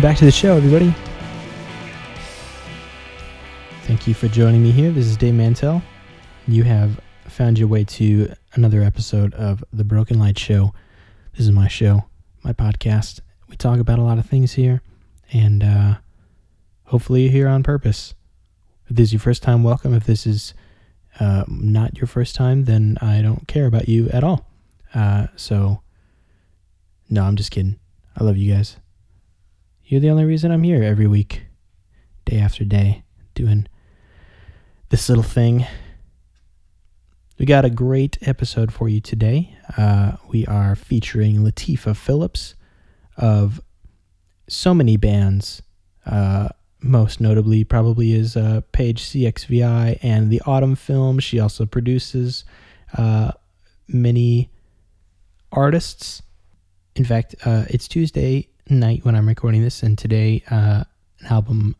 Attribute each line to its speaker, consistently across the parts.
Speaker 1: Welcome back to the show, everybody. Thank you for joining me here. This is Dave Mantell. You have found your way to another episode of The Broken Light Show. This is my show, my podcast. We talk about a lot of things here, and uh, hopefully you're here on purpose. If this is your first time, welcome. If this is uh, not your first time, then I don't care about you at all. Uh, so, no, I'm just kidding. I love you guys. You're the only reason I'm here every week, day after day, doing this little thing. We got a great episode for you today. Uh, we are featuring Latifah Phillips of so many bands. Uh, most notably, probably is uh, Page CXVI and the Autumn Film. She also produces uh, many artists. In fact, uh, it's Tuesday night when I'm recording this, and today uh, an album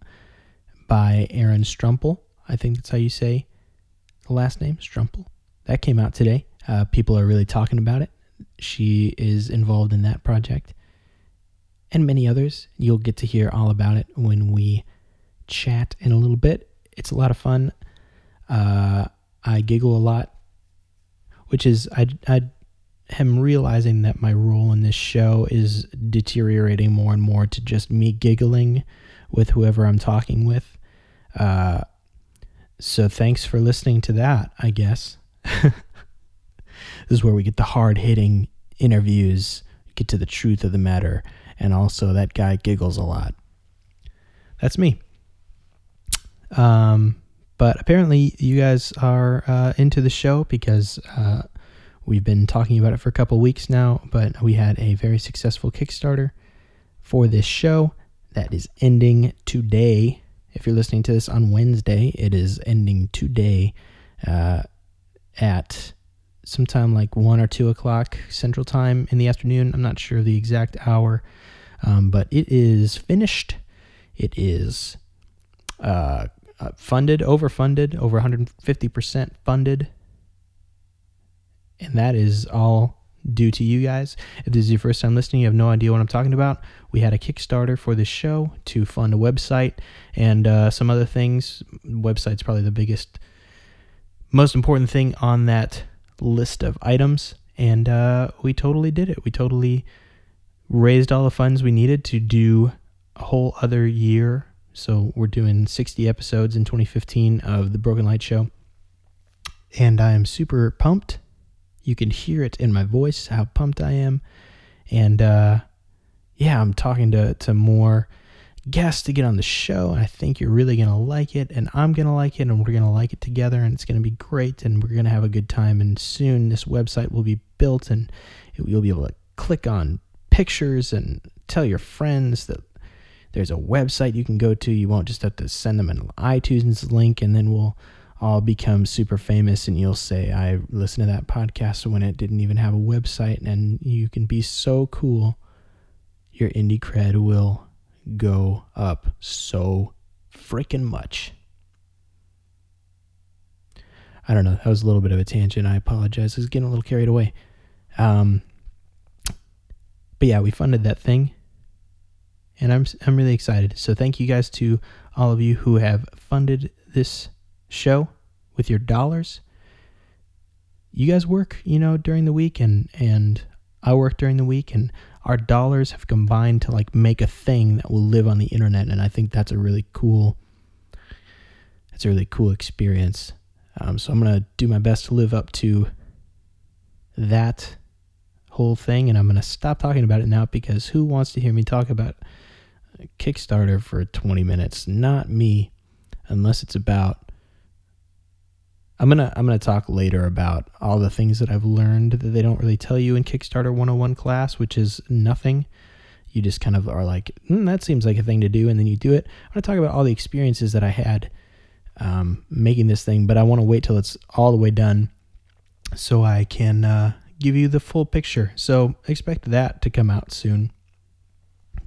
Speaker 1: by Aaron Strumpel. I think that's how you say the last name, Strumpel. That came out today. Uh, people are really talking about it. She is involved in that project and many others. You'll get to hear all about it when we chat in a little bit. It's a lot of fun. Uh, I giggle a lot, which is I I am realizing that my role in this show is deteriorating more and more to just me giggling with whoever I'm talking with. Uh, so thanks for listening to that. I guess this is where we get the hard hitting interviews, get to the truth of the matter, and also that guy giggles a lot. That's me. Um, but apparently, you guys are uh, into the show because uh, we've been talking about it for a couple weeks now. But we had a very successful Kickstarter for this show that is ending today. If you're listening to this on Wednesday, it is ending today uh, at sometime like one or two o'clock Central Time in the afternoon. I'm not sure the exact hour, um, but it is finished. It is uh, uh, funded, overfunded, over 150% funded. And that is all due to you guys. If this is your first time listening, you have no idea what I'm talking about. We had a Kickstarter for this show to fund a website and uh, some other things. Website's probably the biggest, most important thing on that list of items. And uh, we totally did it. We totally raised all the funds we needed to do a whole other year so we're doing 60 episodes in 2015 of the Broken Light Show. And I am super pumped. You can hear it in my voice how pumped I am. And uh, yeah, I'm talking to, to more guests to get on the show. And I think you're really going to like it. And I'm going to like it. And we're going to like it together. And it's going to be great. And we're going to have a good time. And soon this website will be built and you'll be able to click on pictures and tell your friends that there's a website you can go to. You won't just have to send them an iTunes link, and then we'll all become super famous. And you'll say, I listened to that podcast when it didn't even have a website. And you can be so cool. Your indie cred will go up so freaking much. I don't know. That was a little bit of a tangent. I apologize. I was getting a little carried away. Um, but yeah, we funded that thing and I'm I'm really excited. So thank you guys to all of you who have funded this show with your dollars. You guys work, you know, during the week and and I work during the week and our dollars have combined to like make a thing that will live on the internet and I think that's a really cool that's a really cool experience. Um, so I'm gonna do my best to live up to that whole thing and I'm gonna stop talking about it now because who wants to hear me talk about Kickstarter for 20 minutes. Not me, unless it's about. I'm gonna I'm gonna talk later about all the things that I've learned that they don't really tell you in Kickstarter 101 class, which is nothing. You just kind of are like, mm, that seems like a thing to do, and then you do it. I'm gonna talk about all the experiences that I had um, making this thing, but I want to wait till it's all the way done so I can uh, give you the full picture. So expect that to come out soon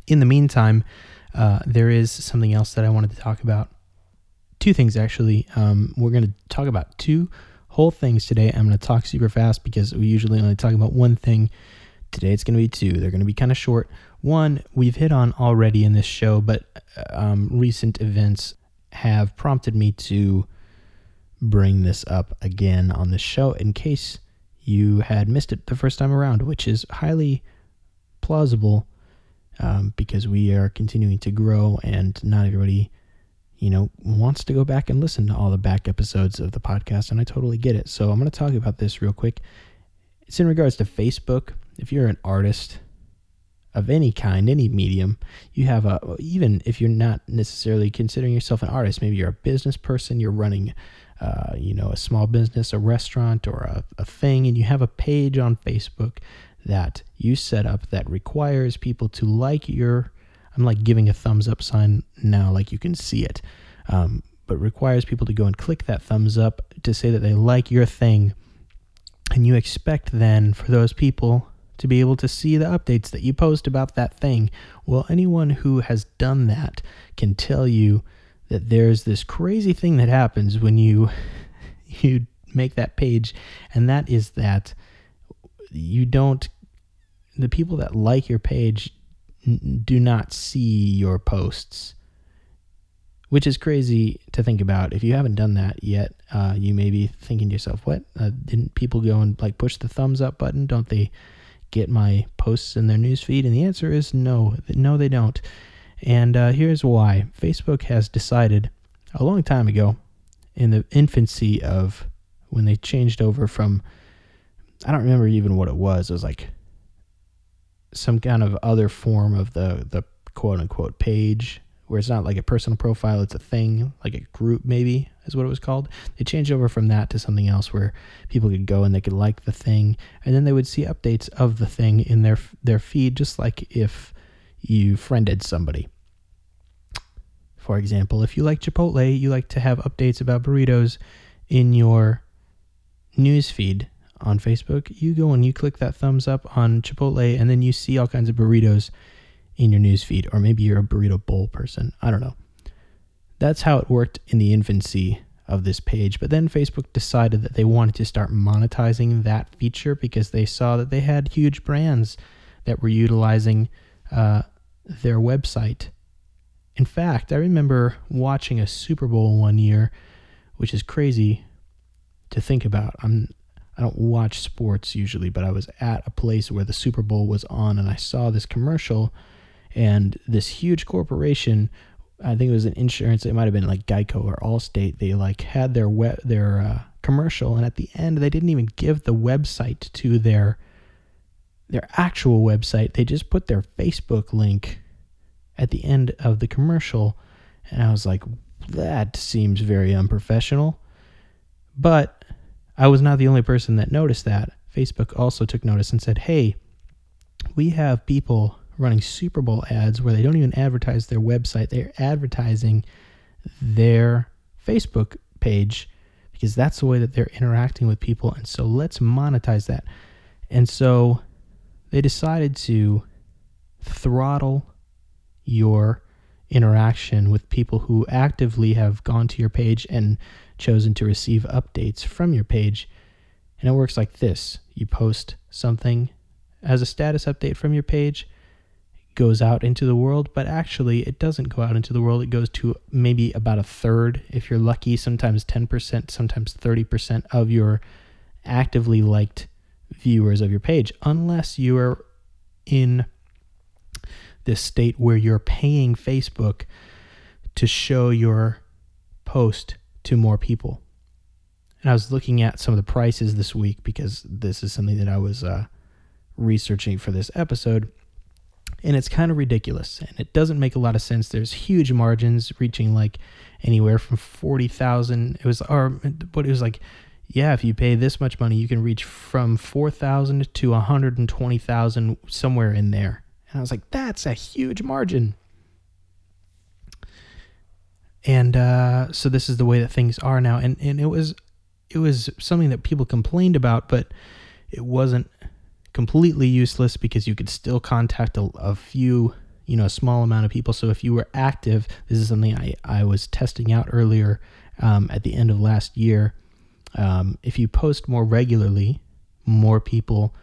Speaker 1: in the meantime, uh, there is something else that I wanted to talk about. Two things, actually. Um, we're going to talk about two whole things today. I'm going to talk super fast because we usually only talk about one thing Today it's going to be two. They're going to be kind of short. One, we've hit on already in this show, but um, recent events have prompted me to bring this up again on the show in case you had missed it the first time around, which is highly plausible um, because we are continuing to grow and not everybody, you know, wants to go back and listen to all the back episodes of the podcast, and I totally get it. So I'm going to talk about this real quick. It's in regards to Facebook. If you're an artist of any kind, any medium, you have a, even if you're not necessarily considering yourself an artist, maybe you're a business person, you're running uh, you know, a small business, a restaurant, or a, a thing, and you have a page on Facebook that you set up that requires people to like your. I'm like giving a thumbs up sign now, like you can see it, um, but requires people to go and click that thumbs up to say that they like your thing. And you expect then for those people to be able to see the updates that you post about that thing. Well, anyone who has done that can tell you that there's this crazy thing that happens when you you make that page and that is that you don't the people that like your page do not see your posts which is crazy to think about. If you haven't done that yet uh, you may be thinking to yourself what? Uh, didn't people go and like push the thumbs up button? Don't they get my posts in their newsfeed? And the answer is no no they don't. And uh, here's why. Facebook has decided a long time ago, in the infancy of when they changed over from, I don't remember even what it was. It was like some kind of other form of the, the quote unquote page where it's not like a personal profile, it's a thing, like a group maybe is what it was called. They changed over from that to something else where people could go and they could like the thing, and then they would see updates of the thing in their their feed, just like if you friended somebody. For example, if you like Chipotle, you like to have updates about burritos in your newsfeed on Facebook, you go and you click that thumbs up on Chipotle, and then you see all kinds of burritos in your newsfeed. Or maybe you're a burrito bowl person. I don't know. That's how it worked in the infancy of this page. But then Facebook decided that they wanted to start monetizing that feature because they saw that they had huge brands that were utilizing uh, their website in fact, I remember watching a Super Bowl one year, which is crazy to think about. I'm I don't watch sports usually, but I was at a place where the Super Bowl was on and I saw this commercial and this huge corporation I think it was an insurance. It might have been like Geico or Allstate. They like had their web, their uh, commercial, and at the end, they didn't even give the website to their their actual website. They just put their Facebook link at the end of the commercial. And I was like, that seems very unprofessional. But I was not the only person that noticed that. Facebook also took notice and said, hey, we have people running Super Bowl ads where they don't even advertise their website, they're advertising their Facebook page because that's the way that they're interacting with people. And so let's monetize that. And so they decided to throttle your interaction with people who actively have gone to your page and chosen to receive updates from your page. And it works like this you post something as a status update from your page, goes out into the world, but actually it doesn't go out into the world. It goes to maybe about a third, if you're lucky, sometimes 10%, sometimes 30% of your actively liked viewers of your page, unless you are in this state where you're paying Facebook to show your post to more people. And I was looking at some of the prices this week because this is something that I was uh, researching for this episode. And it's kind of ridiculous and it doesn't make a lot of sense. There's huge margins reaching like anywhere from 40,000. It was, or, but it was like, yeah, if you pay this much money, you can reach from 4,000 to 120,000, somewhere in there. And I was like, that's a huge margin. And uh, so this is the way that things are now. And, and it was it was something that people complained about, but it wasn't completely useless because you could still contact a, a few, you know, a small amount of people. So if you were active, this is something I, I was testing out earlier um, at the end of last year. Um, if you post more regularly, more people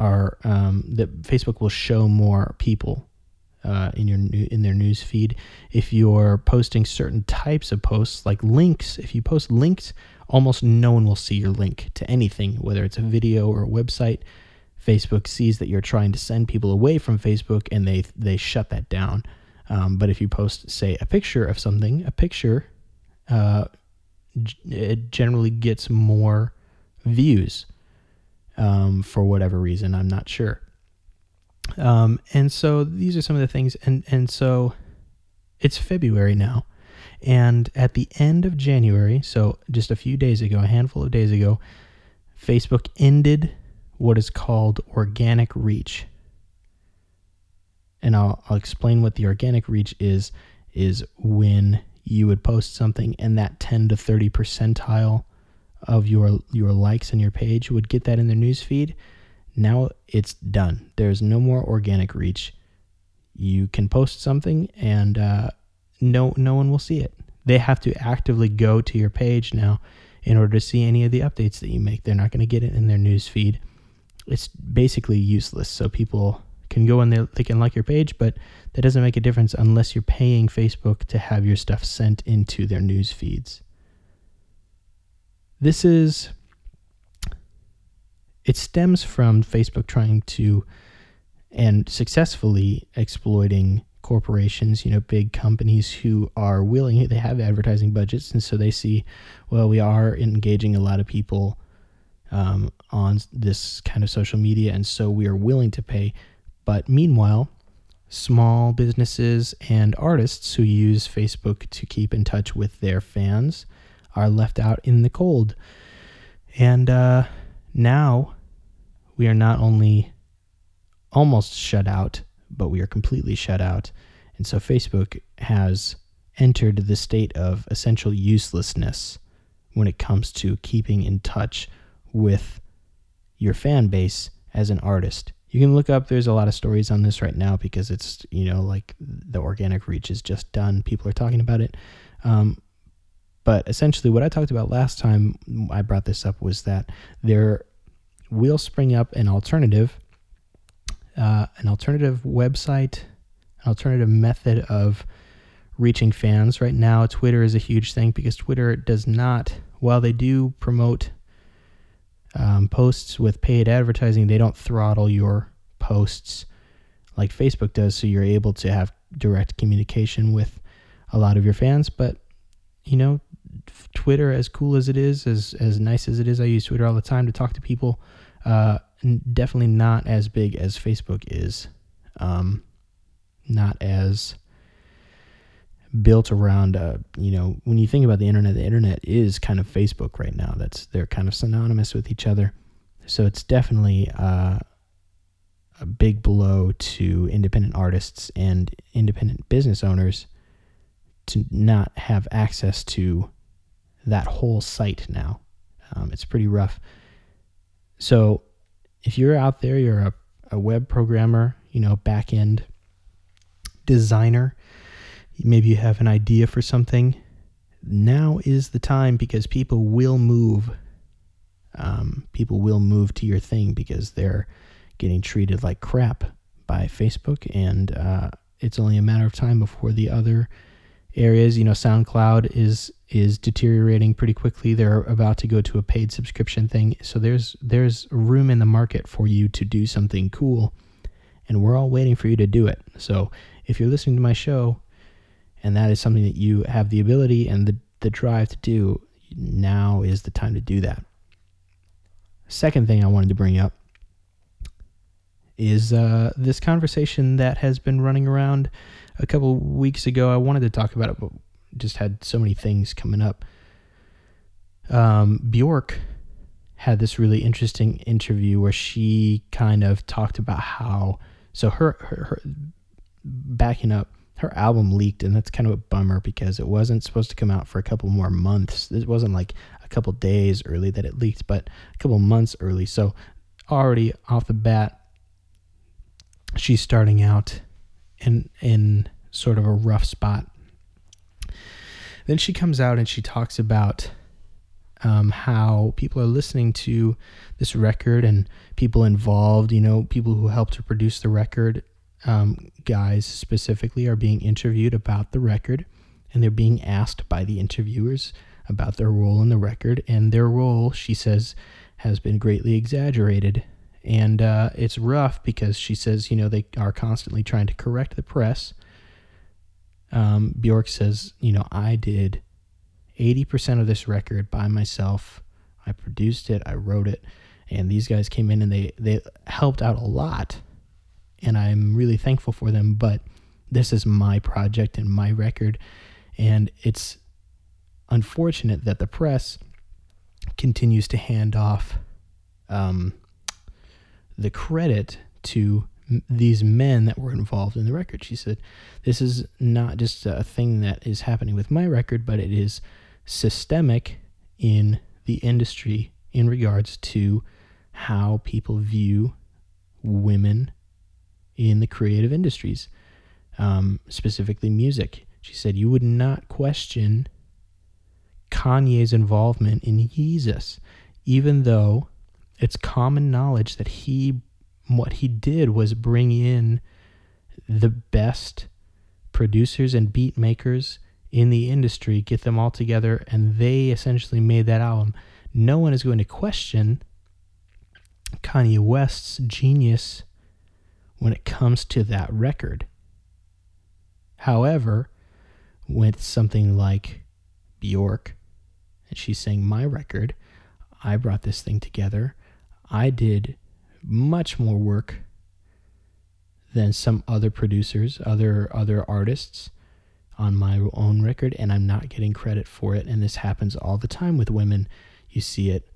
Speaker 1: are um, that Facebook will show more people uh, in your in their news feed. If you're posting certain types of posts, like links, if you post links, almost no one will see your link to anything, whether it's a video or a website. Facebook sees that you're trying to send people away from Facebook, and they they shut that down. Um, but if you post, say, a picture of something, a picture, uh, it generally gets more views um, for whatever reason. I'm not sure. Um, and so these are some of the things, and and so it's February now, and at the end of January, so just a few days ago, a handful of days ago, Facebook ended what is called organic reach. And I'll, I'll explain what the organic reach is is when you would post something and that 10 to 30 percentile of your your likes on your page would get that in their news feed now it's done. There's no more organic reach. You can post something and uh, no no one will see it. They have to actively go to your page now in order to see any of the updates that you make. They're not going to get it in their news feed. It's basically useless. So people can go and they, they can like your page, but that doesn't make a difference unless you're paying Facebook to have your stuff sent into their news feeds. This is it stems from Facebook trying to and successfully exploiting corporations, you know, big companies who are willing, they have advertising budgets. And so they see, well, we are engaging a lot of people um, on this kind of social media. And so we are willing to pay. But meanwhile, small businesses and artists who use Facebook to keep in touch with their fans are left out in the cold. And, uh, now we are not only almost shut out, but we are completely shut out. And so Facebook has entered the state of essential uselessness when it comes to keeping in touch with your fan base as an artist. You can look up, there's a lot of stories on this right now because it's, you know, like the organic reach is just done. People are talking about it. Um, but essentially, what I talked about last time I brought this up was that there will spring up an alternative, uh, an alternative website, an alternative method of reaching fans. Right now, Twitter is a huge thing because Twitter does not, while they do promote um, posts with paid advertising, they don't throttle your posts like Facebook does. So you're able to have direct communication with a lot of your fans. But, you know, Twitter, as cool as it is, as as nice as it is, I use Twitter all the time to talk to people. Uh, definitely not as big as Facebook is. Um, not as built around uh, you know when you think about the internet the internet is kind of facebook right now that's they're kind of synonymous with each other so it's definitely uh, a big blow to independent artists and independent business owners to not have access to that whole site now. Um, it's pretty rough. So if you're out there, you're a, a web programmer, you know, back end designer, maybe you have an idea for something. Now is the time because people will move. Um, people will move to your thing because they're getting treated like crap by Facebook, and uh, it's only a matter of time before the other areas. You know, SoundCloud is is deteriorating pretty quickly. They're about to go to a paid subscription thing. So there's there's room in the market for you to do something cool, and we're all waiting for you to do it. So if you're listening to my show, and that is something that you have the ability and the the drive to do, now is the time to do that. Second thing I wanted to bring up is uh, this conversation that has been running around a couple weeks ago. I wanted to talk about it, but just had so many things coming up. Um, Bjork had this really interesting interview where she kind of talked about how so her, her, her backing up her album leaked and that's kind of a bummer because it wasn't supposed to come out for a couple more months it wasn't like a couple days early that it leaked but a couple months early so already off the bat she's starting out in in sort of a rough spot. Then she comes out and she talks about um, how people are listening to this record and people involved, you know, people who helped to produce the record, um, guys specifically, are being interviewed about the record and they're being asked by the interviewers about their role in the record. And their role, she says, has been greatly exaggerated. And uh, it's rough because she says, you know, they are constantly trying to correct the press. Um, Bjork says, you know, I did 80% of this record by myself. I produced it, I wrote it, and these guys came in and they, they helped out a lot. And I'm really thankful for them, but this is my project and my record. And it's unfortunate that the press continues to hand off um, the credit to these men that were involved in the record. She said, This is not just a thing that is happening with my record, but it is systemic in the industry in regards to how people view women in the creative industries, um, specifically music. She said, You would not question Kanye's involvement in Yeezus, even though it's common knowledge that he, what he did was bring in the best producers and beat makers in the industry, get them all together, and they essentially made that album. No one is going to question Kanye West's genius when it comes to that record. However, with something like Bjork, and she's saying, My record, I brought this thing together. I did much more work than some other producers, other other artists on my own record, and I'm not getting credit for it. And this happens all the time with women. You see it,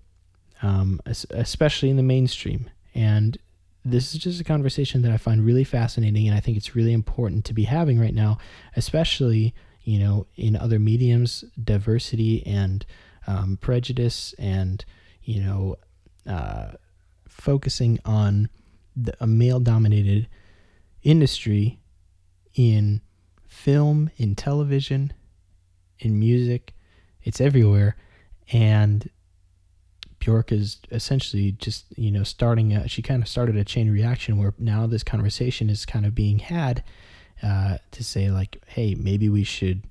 Speaker 1: um, especially in the mainstream. And this is just a conversation that I find really fascinating, and I think it's really important to be having right now, especially you know in other mediums, diversity and um, prejudice, and you know uh, focusing on the, a male-dominated industry in film, in television, in music. It's everywhere. And Bjork is essentially just, you know, starting a, she kind of started a chain reaction where now this conversation is kind of being had uh, to say, like, hey, maybe we should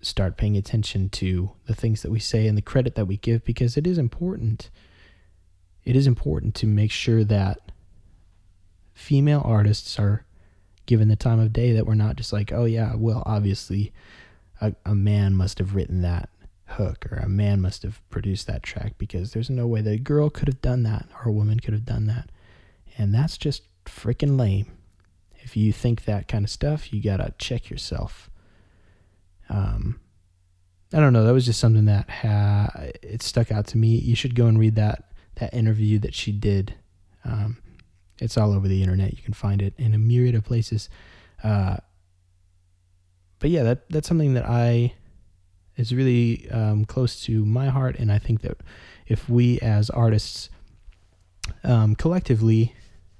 Speaker 1: start paying attention to the things that we say and the credit that we give because it is important. It is important to make sure that female artists are given the time of day that we're not just like, oh yeah, well obviously a, a man must have written that hook or a man must have produced that track because there's no way that a girl could have done that or a woman could have done that. And that's just freaking lame. If you think that kind of stuff, you gotta check yourself. Um, I don't know. That was just something that ha- it stuck out to me. You should go and read that that interview that she did. Um, it's all over the internet. You can find it in a myriad of places. Uh, but yeah, that that's something that I is really um, close to my heart, and I think that if we as artists um, collectively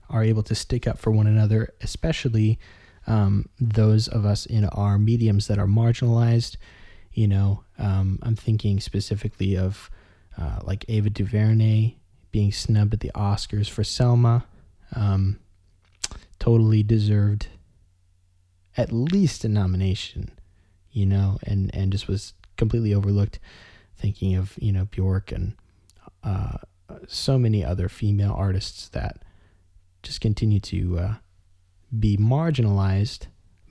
Speaker 1: are able to stick up for one another, especially um, those of us in our mediums that are marginalized, you know, um, I'm thinking specifically of uh, like Ava DuVernay being snubbed at the Oscars for Selma. Um, totally deserved at least a nomination, you know, and, and just was completely overlooked. Thinking of, you know, Bjork and uh, so many other female artists that just continue to uh, be marginalized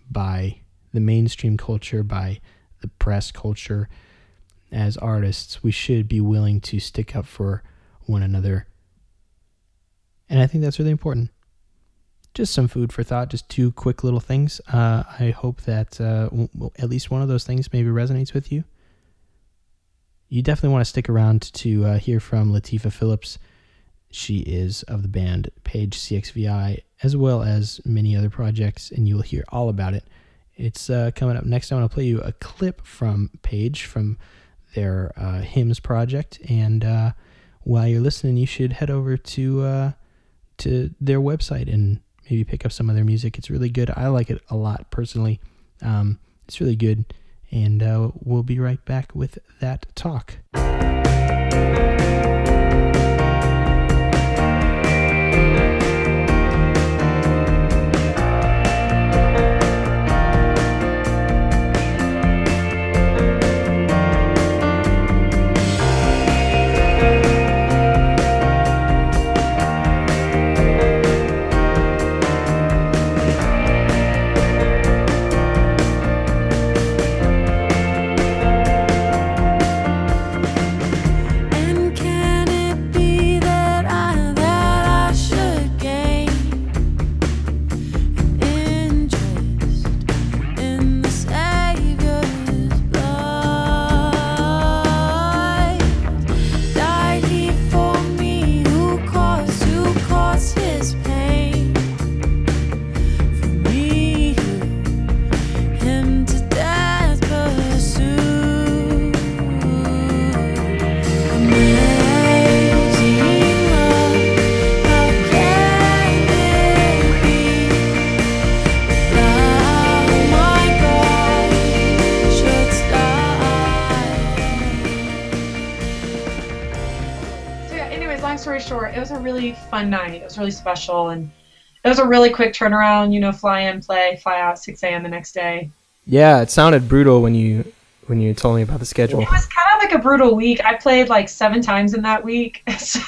Speaker 1: by the mainstream culture, by the press culture. As artists, we should be willing to stick up for one another and I think that's really important. Just some food for thought, just two quick little things. Uh, I hope that uh, at least one of those things maybe resonates with you. You definitely want to stick around to uh, hear from Latifah Phillips. She is of the band Page CXVI, as well as many other projects, and you'll hear all about it. It's uh, coming up next. I want to play you a clip from Page from their uh, hymns project, and uh, while you're listening, you should head over to to their website and maybe pick up some of their music. It's really good. I like it a lot personally. Um, it's really good. And uh, we'll be right back with that talk.
Speaker 2: It
Speaker 3: was a really fun night. It was really special and it was a really quick turnaround, you know, fly in, play, fly out, 6 a.m. the next day.
Speaker 1: Yeah, it sounded brutal when you when you told me about the schedule.
Speaker 3: It was kind of like a brutal week. I played like seven times in that week. So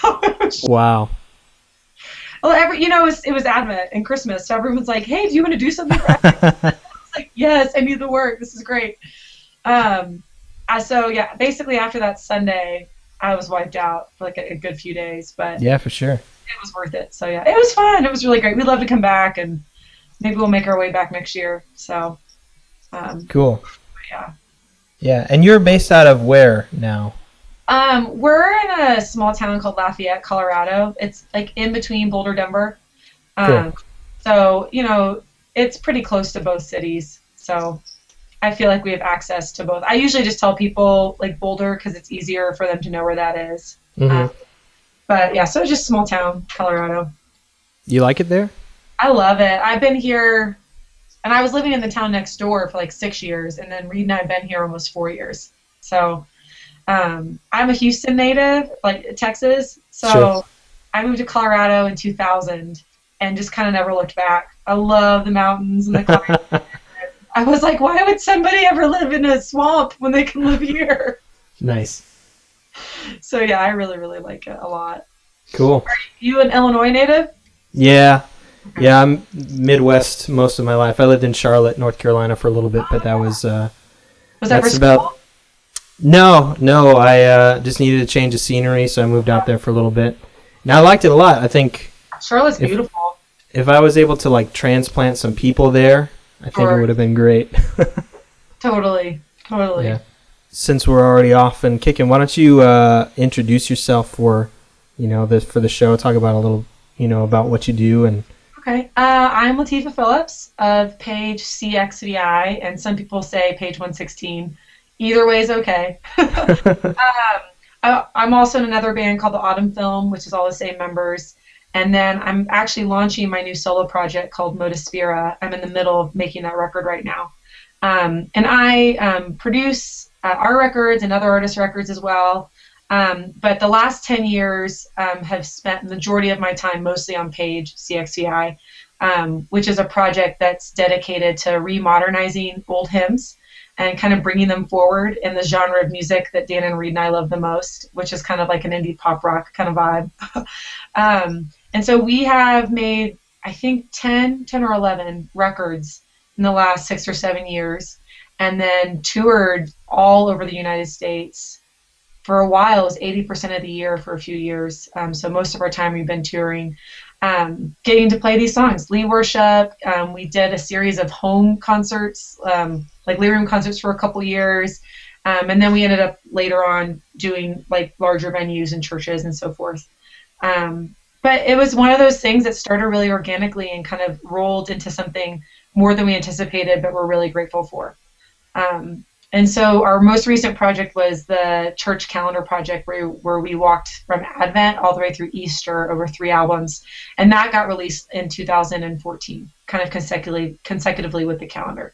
Speaker 1: Wow.
Speaker 3: well, every you know, it was, it was Advent and Christmas, so everyone's like, "Hey, do you want to do something?" For I was like, "Yes, I need the work. This is great." Um, so yeah, basically after that Sunday, I was wiped out for like a, a good few days, but
Speaker 1: yeah, for sure.
Speaker 3: it was worth it. So yeah, it was fun. It was really great. We'd love to come back, and maybe we'll make our way back next year. So, um,
Speaker 1: Cool.
Speaker 3: yeah.
Speaker 1: Yeah, and you're based out of where now?
Speaker 3: Um, we're in a small town called Lafayette, Colorado. It's like in between Boulder, Denver. Um, So, you know, it's pretty close to both cities. So I feel like we have access to both. I usually just tell people like Boulder because it's easier for them to know where that is.
Speaker 1: Mhm.
Speaker 3: Um, but yeah, so it's just small town, Colorado.
Speaker 1: you like it there?
Speaker 3: I love it. I've been here, and I was living in the town next door for like six years, and then Reed and I have been here almost four years. So um, I'm a Houston native, like Texas. So
Speaker 1: Sure.
Speaker 3: I moved to Colorado in 2000 and just kind of never looked back. I love the mountains and the climate. I was like, why would somebody ever live in a swamp when they can live here?
Speaker 1: Nice.
Speaker 3: So yeah, I really, really like it a lot.
Speaker 1: Cool.
Speaker 3: You an Illinois native?
Speaker 1: Yeah. Yeah, I'm Midwest most of my life. I lived in Charlotte, North Carolina for a little bit, but that was uh
Speaker 3: Was that
Speaker 1: That's about- no, no, I uh just needed a change of scenery, so I moved out there for a little bit. And I liked it a lot. I think
Speaker 3: Charlotte's
Speaker 1: If-
Speaker 3: beautiful.
Speaker 1: if I was able to like transplant some people there, I think it would have been great.
Speaker 3: Totally, totally.
Speaker 1: Yeah. Since we're already off and kicking, why don't you uh, introduce yourself for, you know, the for the show? Talk about a little, you know, about what you do and
Speaker 3: Okay. Uh, I'm Latifah Phillips of page CXVI, and some people say page 116. Either way is okay. um, I, I'm also in another band called the Autumn Film, which is all the same members. And then I'm actually launching my new solo project called Modaspira. I'm in the middle of making that record right now. Um, and I um, produce uh, our records and other artists' records as well. Um, but the last 10 years um, have spent majority of my time mostly on Page CXVI, um, which is a project that's dedicated to remodernizing old hymns and kind of bringing them forward in the genre of music that Dan and Reed and I love the most, which is kind of like an indie pop rock kind of vibe. um, and so we have made, I think, 10, 10 or 11 records in the last six or seven years, and then toured all over the United States for a while. It was 80% of the year for a few years. Um, so most of our time we've been touring um, getting to play these songs. Lee worship um, we did a series of home concerts um, like lee room concerts for a couple years. Um, and then we ended up later on doing like larger venues and churches and so forth. Um, but it was one of those things that started really organically and kind of rolled into something more than we anticipated but we're really grateful for um, and so our most recent project was the church calendar project where, where we walked from Advent all the way through Easter over three albums. And that got released in 2014, kind of consecutively, consecutively with the calendar.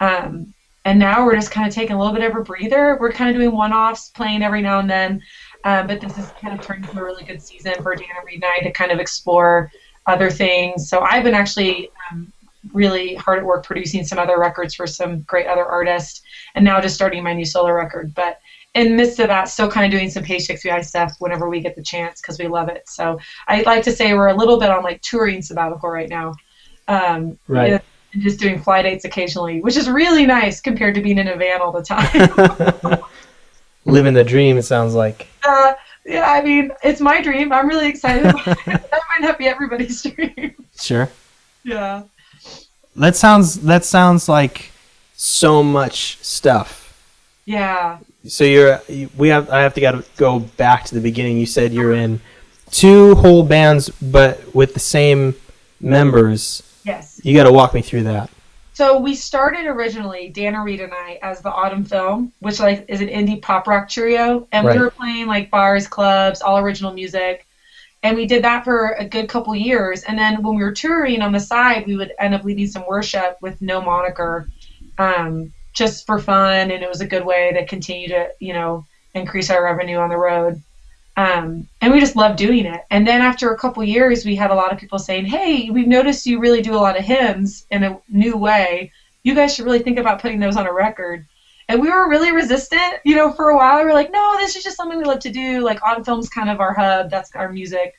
Speaker 3: Um, and now we're just kind of taking a little bit of a breather. We're kind of doing one offs, playing every now and then. Um, but this has kind of turned into a really good season for Dana Reed and I to kind of explore other things. So I've been actually um, really hard at work producing some other records for some great other artists, and now just starting my new solo record. But in the midst of that, still kind of doing some Page CXVI stuff whenever we get the chance because we love it. So I'd like to say we're a little bit on like touring sabbatical right now. Um,
Speaker 4: Right.
Speaker 3: and just doing fly dates occasionally, which is really nice compared to being in a van all the time.
Speaker 4: Living the dream. It sounds like.
Speaker 3: uh, yeah, I mean, it's my dream. I'm really excited. That might not be everybody's dream.
Speaker 4: Sure.
Speaker 3: yeah.
Speaker 4: That sounds. That sounds like so much stuff.
Speaker 3: Yeah.
Speaker 4: So you're. We have. I have to gotta go back to the beginning. You said you're in two whole bands, but with the same members.
Speaker 3: Yes.
Speaker 4: You got to walk me through that.
Speaker 3: So we started originally, Dana Reed and I, as the Autumn Film, which like is an indie pop rock trio, and
Speaker 4: Right.
Speaker 3: we were playing like bars, clubs, all original music, and we did that for a good couple years. And then when we were touring on the side, we would end up leading some worship with no moniker, um, just for fun, and it was a good way to continue to you know increase our revenue on the road. Um, and we just loved doing it. And then after a couple years, we had a lot of people saying, "Hey, we've noticed you really do a lot of hymns in a new way. You guys should really think about putting those on a record." And we were really resistant, you know, for a while. We were like, "No, this is just something we love to do. Like Autumn Film's kind of our hub. That's our music."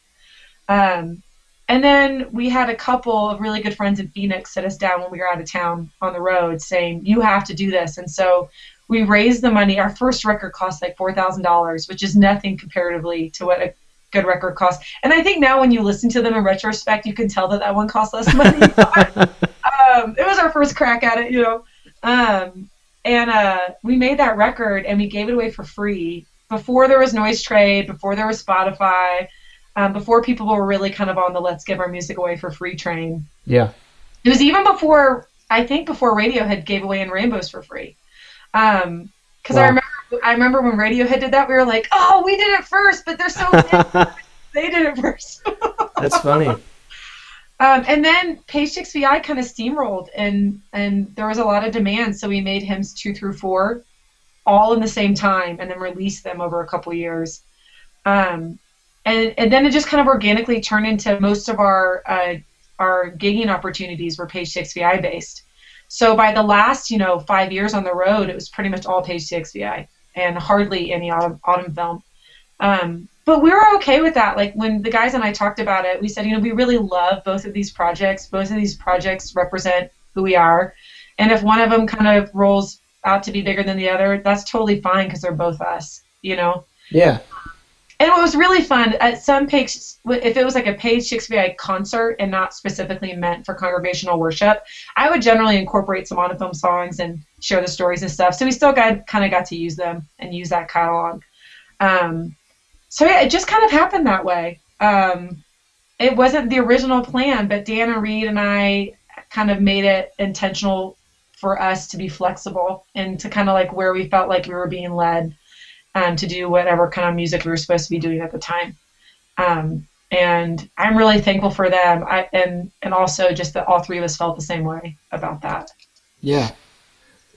Speaker 3: Um, and then we had a couple of really good friends in Phoenix sit us down when we were out of town on the road, saying, "You have to do this." And so we raised the money. Our first record cost like four thousand dollars, which is nothing comparatively to what a good record costs. And I think now when you listen to them in retrospect, you can tell that that one cost less money. um, it was our first crack at it, you know. Um, and uh, we made that record and we gave it away for free before there was Noise Trade, before there was Spotify, um, before people were really kind of on the let's give our music away for free train.
Speaker 4: Yeah.
Speaker 3: It was even before I think before Radiohead gave away in Rainbows for free. Um, because I remember I remember when Radiohead did that, we were like, oh, we did it first, but they're so they did it first.
Speaker 4: That's funny.
Speaker 3: Um, and then Page CXVI kind of steamrolled, and and there was a lot of demand, so we made hymns two through four, all in the same time, and then released them over a couple years. Um, and and then it just kind of organically turned into most of our uh, our gigging opportunities were Page CXVI based. So by the last you know five years on the road, it was pretty much all Page CXVI and hardly any autumn, autumn film. Um, but we were okay with that. Like when the guys and I talked about it, we said, you know, we really love both of these projects. Both of these projects represent who we are. And if one of them kind of rolls out to be bigger than the other, that's totally fine because they're both us, you know?
Speaker 4: Yeah.
Speaker 3: And what was really fun at some page, if it was like a page CXVI concert and not specifically meant for congregational worship, I would generally incorporate some on songs and share the stories and stuff. So we still got kind of got to use them and use that catalog. Um, so yeah, it just kind of happened that way. Um, it wasn't the original plan, but Dana Reed and I kind of made it intentional for us to be flexible and to kind of like where we felt like we were being led um, to do whatever kind of music we were supposed to be doing at the time. Um, and I'm really thankful for them. I, and and also just that all three of us felt the same way about that.
Speaker 4: Yeah.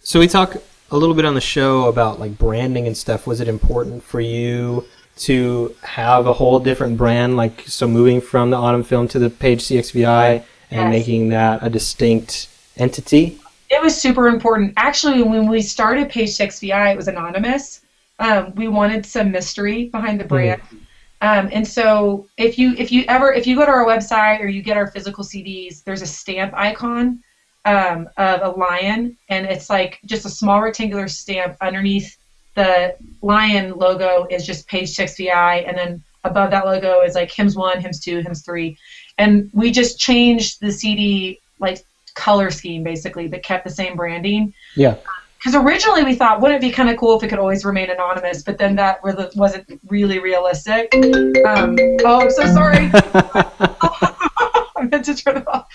Speaker 4: So we talk a little bit on the show about like branding and stuff. Was it important for you to have a whole different brand, like so moving from the Autumn Film to the Page CXVI and
Speaker 3: Yes.
Speaker 4: making that a distinct entity?
Speaker 3: It was super important. Actually, when we started Page CXVI, it was anonymous. Um, we wanted some mystery behind the brand. Um, and so if you if you ever if you go to our website or you get our physical CDs, there's a stamp icon um, of a lion, and it's like just a small rectangular stamp underneath the lion logo is just Page CXVI, and then above that logo is like hymns one, hymns two, hymns three, and we just changed the CD like color scheme basically, but kept the same branding
Speaker 4: Yeah.
Speaker 3: Because originally we thought wouldn't it be kind of cool if it could always remain anonymous but then that really wasn't really realistic. Um, oh i'm so sorry. I meant to turn it off.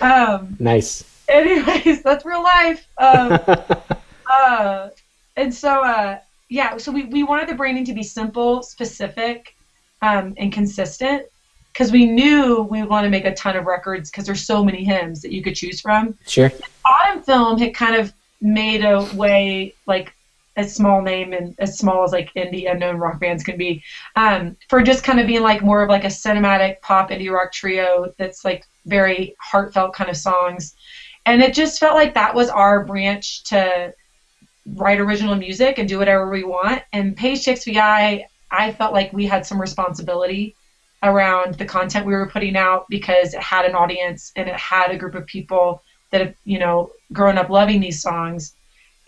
Speaker 3: Um,
Speaker 4: nice.
Speaker 3: anyways that's real life. Um, uh, and so uh, yeah so we, we wanted the branding to be simple specific um, and consistent because we knew we want to make a ton of records because there's so many hymns that you could choose from.
Speaker 4: Sure.
Speaker 3: autumn film had kind of made a way like a small name and as small as like indie unknown rock bands can be, um, for just kind of being like more of like a cinematic pop indie rock trio that's like very heartfelt kind of songs. And it just felt like that was our branch to write original music and do whatever we want. And Page CXVI, I felt like we had some responsibility around the content we were putting out because it had an audience and it had a group of people that have, you know, grown up loving these songs.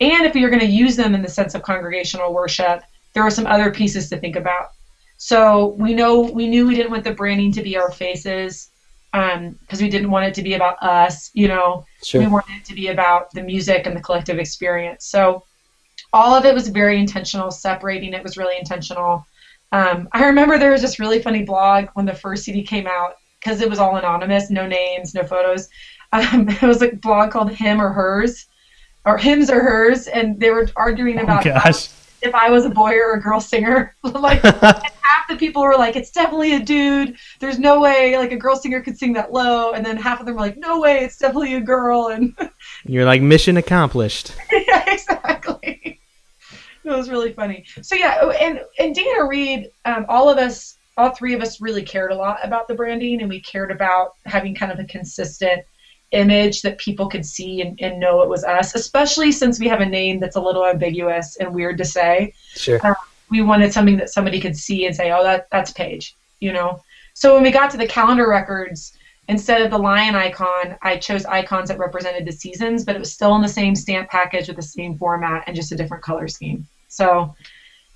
Speaker 3: And if you're going to use them in the sense of congregational worship, there are some other pieces to think about. So we know we knew we didn't want the branding to be our faces because we didn't want it to be about us. You know,
Speaker 4: Sure.
Speaker 3: we wanted it to be about the music and the collective experience. So all of it was very intentional. Separating it was really intentional. Um, I remember there was this really funny blog when the first CD came out because it was all anonymous, no names, no photos. Um, it was a blog called Him or Hers, or Hims or Hers, and they were arguing
Speaker 1: Oh
Speaker 3: about
Speaker 1: gosh.
Speaker 3: if I was a boy or a girl singer. like half the people were like, "It's definitely a dude. There's no way like a girl singer could sing that low," and then half of them were like, "No way, it's definitely a girl." And
Speaker 4: You're like mission accomplished.
Speaker 3: yeah, exactly. It was really funny. So yeah, oh, and and Dana Reed, um, all of us, all three of us, really cared a lot about the branding, and we cared about having kind of a consistent image that people could see and, and know it was us. Especially since we have a name that's a little ambiguous and weird to say
Speaker 4: Sure.
Speaker 3: we wanted something that somebody could see and say, "Oh, that that's Paige," you know. So when we got to the calendar records, instead of the lion icon, I chose icons that represented the seasons, but it was still in the same stamp package with the same format and just a different color scheme. So,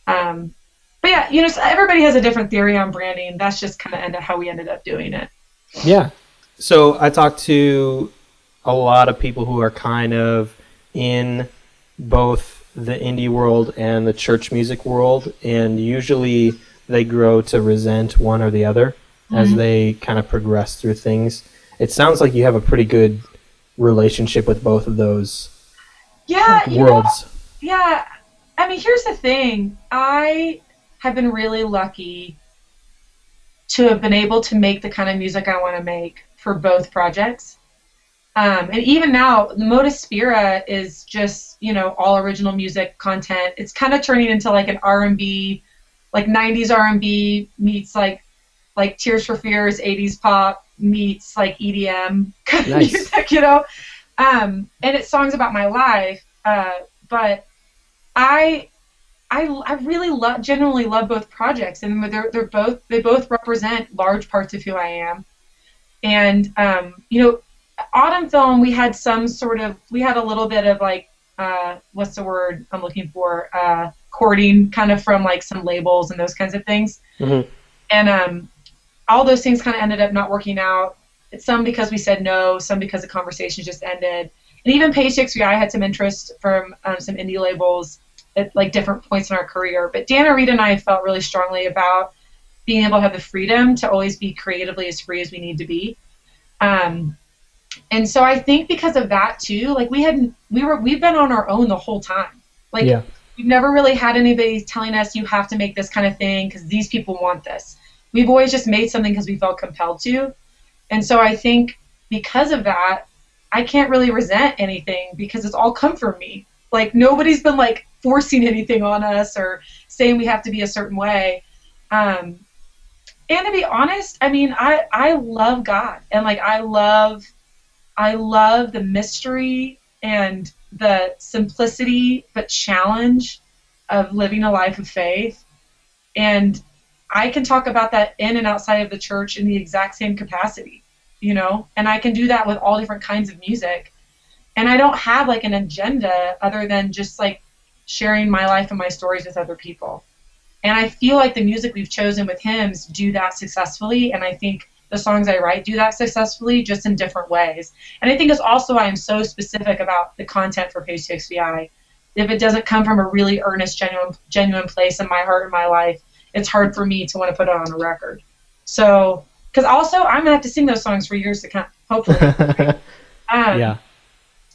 Speaker 3: um, but yeah, you know, so everybody has a different theory on branding. That's just kind of how we ended up doing it.
Speaker 4: Yeah. So I talked to a lot of people who are kind of in both the indie world and the church music world, and usually they grow to resent one or the other as
Speaker 3: Mhm.
Speaker 4: they kind of progress through things. It sounds like you have a pretty good relationship with both of those
Speaker 3: Yeah, know,
Speaker 4: worlds.
Speaker 3: Yeah, I mean, here's the thing. I have been really lucky to have been able to make the kind of music I want to make for both projects. Um, and even now, the Modus Spira is just you know all original music content. It's kind of turning into like an R&B, like '90s R&B meets like like Tears for Fears '80s pop meets like EDM kind of music, you know. Um, and it's songs about my life, uh, but I I, I really love genuinely love both projects and they're, they're both they both represent large parts of who I am and um, you know autumn film we had some sort of we had a little bit of like uh, what's the word I'm looking for uh, courting kind of from like some labels and those kinds of things
Speaker 4: Mhm.
Speaker 3: and um, all those things kind of ended up not working out some because we said no some because the conversation just ended and even page six i had some interest from um, some indie labels at like different points in our career. But Dana Reed and I felt really strongly about being able to have the freedom to always be creatively as free as we need to be. Um, and so I think because of that too, like we had we were we've been on our own the whole time. Like
Speaker 4: Yeah.
Speaker 3: we've never really had anybody telling us you have to make this kind of thing because these people want this. We've always just made something because we felt compelled to. And so I think because of that, I can't really resent anything because it's all come from me. Like nobody's been like forcing anything on us or saying we have to be a certain way. Um, and to be honest, I mean, I I love God and like I love I love the mystery and the simplicity but challenge of living a life of faith. And I can talk about that in and outside of the church in the exact same capacity, you know, and I can do that with all different kinds of music. And I don't have like an agenda other than just like sharing my life and my stories with other people. And I feel like the music we've chosen with hymns do that successfully. And I think the songs I write do that successfully, just in different ways. And I think it's also why I'm so specific about the content for Page CXVI. If it doesn't come from a really earnest, genuine, genuine place in my heart and my life, it's hard for me to want to put it on a record. So, because also I'm gonna have to sing those songs for years to come, hopefully. Um,
Speaker 4: yeah.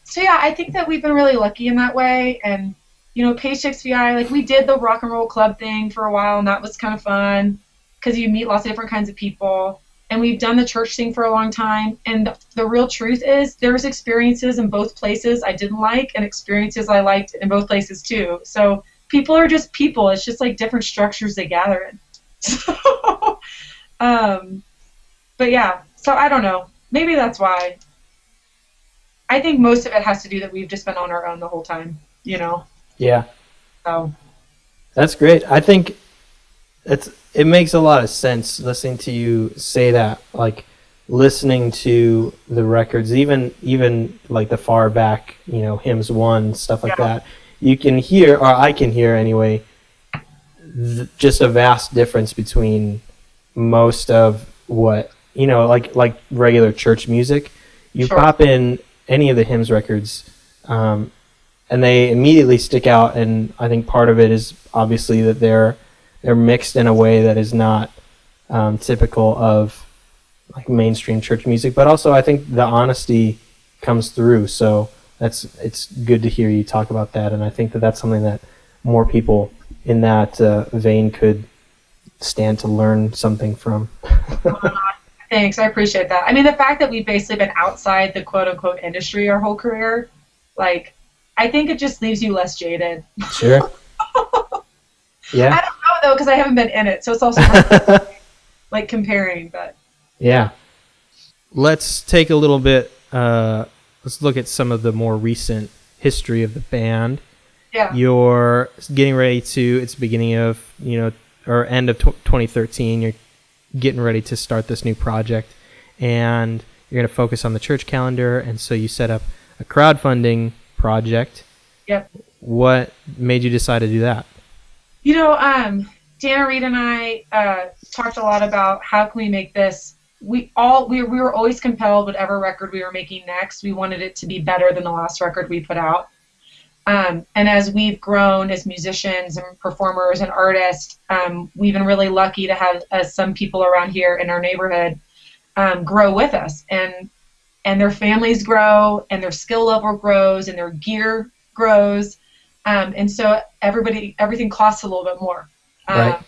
Speaker 3: so yeah, I think that we've been really lucky in that way. And you know, CXVI, like we did the rock and roll club thing for a while, and that was kind of fun because you meet lots of different kinds of people. and we've done the church thing for a long time. And the, the real truth is, there's experiences in both places I didn't like, and experiences I liked in both places too. So people are just people. It's just like different structures they gather in. So, um, but yeah. So I don't know. Maybe that's why. I think most of it has to do that we've just been on our own the whole time. You know.
Speaker 1: Yeah.
Speaker 3: So
Speaker 1: That's great. I think it's it makes a lot of sense listening to you say that. Like listening to the records, even even like the far back, you know, hymns one stuff like
Speaker 3: Yeah.
Speaker 1: that. You can hear, or I can hear anyway, th- just a vast difference between most of what you know, like like regular church music. You
Speaker 3: Sure.
Speaker 1: pop in any of the hymns records, um, and they immediately stick out. And I think part of it is obviously that they're they're mixed in a way that is not um, typical of like mainstream church music. But also, I think the honesty comes through. So that's it's good to hear you talk about that. And I think that that's something that more people in that uh, vein could stand to learn something from.
Speaker 3: Thanks, I appreciate that. I mean, the fact that we've basically been outside the quote unquote industry our whole career, like, I think it just leaves you less jaded.
Speaker 1: Sure. Yeah.
Speaker 3: I don't know though, because I haven't been in it, so it's also hard, like comparing. But
Speaker 1: Yeah. Let's take a little bit. Uh, let's look at some of the more recent history of the band.
Speaker 3: yeah,
Speaker 1: You're getting ready to. It's beginning of you know or end of tw 2013. You're getting ready to start this new project, and you're going to focus on the church calendar. And so you set up a crowdfunding project.
Speaker 3: Yep.
Speaker 1: What made you decide to do that?
Speaker 3: you know, um, Dana Reed and I uh, talked a lot about how can we make this. We all we, we were always compelled whatever record we were making next, we wanted it to be better than the last record we put out. Um, and as we've grown as musicians and performers and artists, um, we've been really lucky to have uh, some people around here in our neighborhood um, grow with us, and and their families grow, and their skill level grows, and their gear grows, um, and so everybody everything costs a little bit more. Um,
Speaker 1: Right.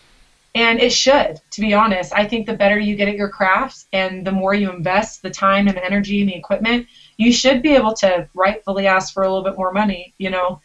Speaker 3: And it should, to be honest. I think the better you get at your craft and the more you invest the time and the energy and the equipment, you should be able to rightfully ask for a little bit more money, you know.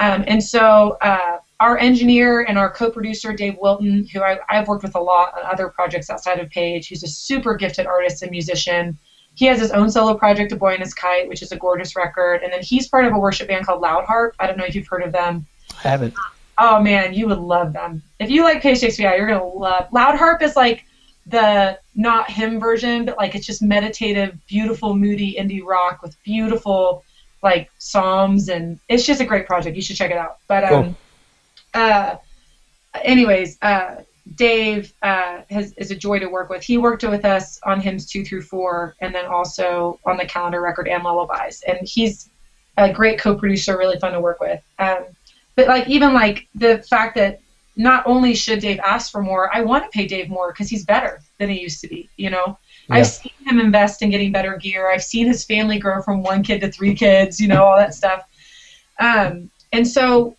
Speaker 3: Um, and so uh, our engineer and our co-producer Dave Wilton, who I, I've worked with a lot on other projects outside of Page, who's a super gifted artist and musician. He has his own solo project, A Boy and His Kite, which is a gorgeous record, and then he's part of a worship band called Loud Harp. I don't know if you've heard of them.
Speaker 1: I haven't.
Speaker 3: Oh man, you would love them. If you like Page CXVI, you're gonna love Loud Harp is like the not hymn version, but like it's just meditative, beautiful, moody indie rock with beautiful like psalms and it's just a great project. You should check it out. But um
Speaker 1: Cool.
Speaker 3: uh anyways, uh Dave uh, has, is a joy to work with. He worked with us on hymns two through four, and then also on the calendar record and lullabies. And he's a great co-producer, really fun to work with. Um, but like even like the fact that not only should Dave ask for more, I want to pay Dave more because he's better than he used to be. You know,
Speaker 1: Yeah.
Speaker 3: I've seen him invest in getting better gear. I've seen his family grow from one kid to three kids. You know, all that stuff. Um, and so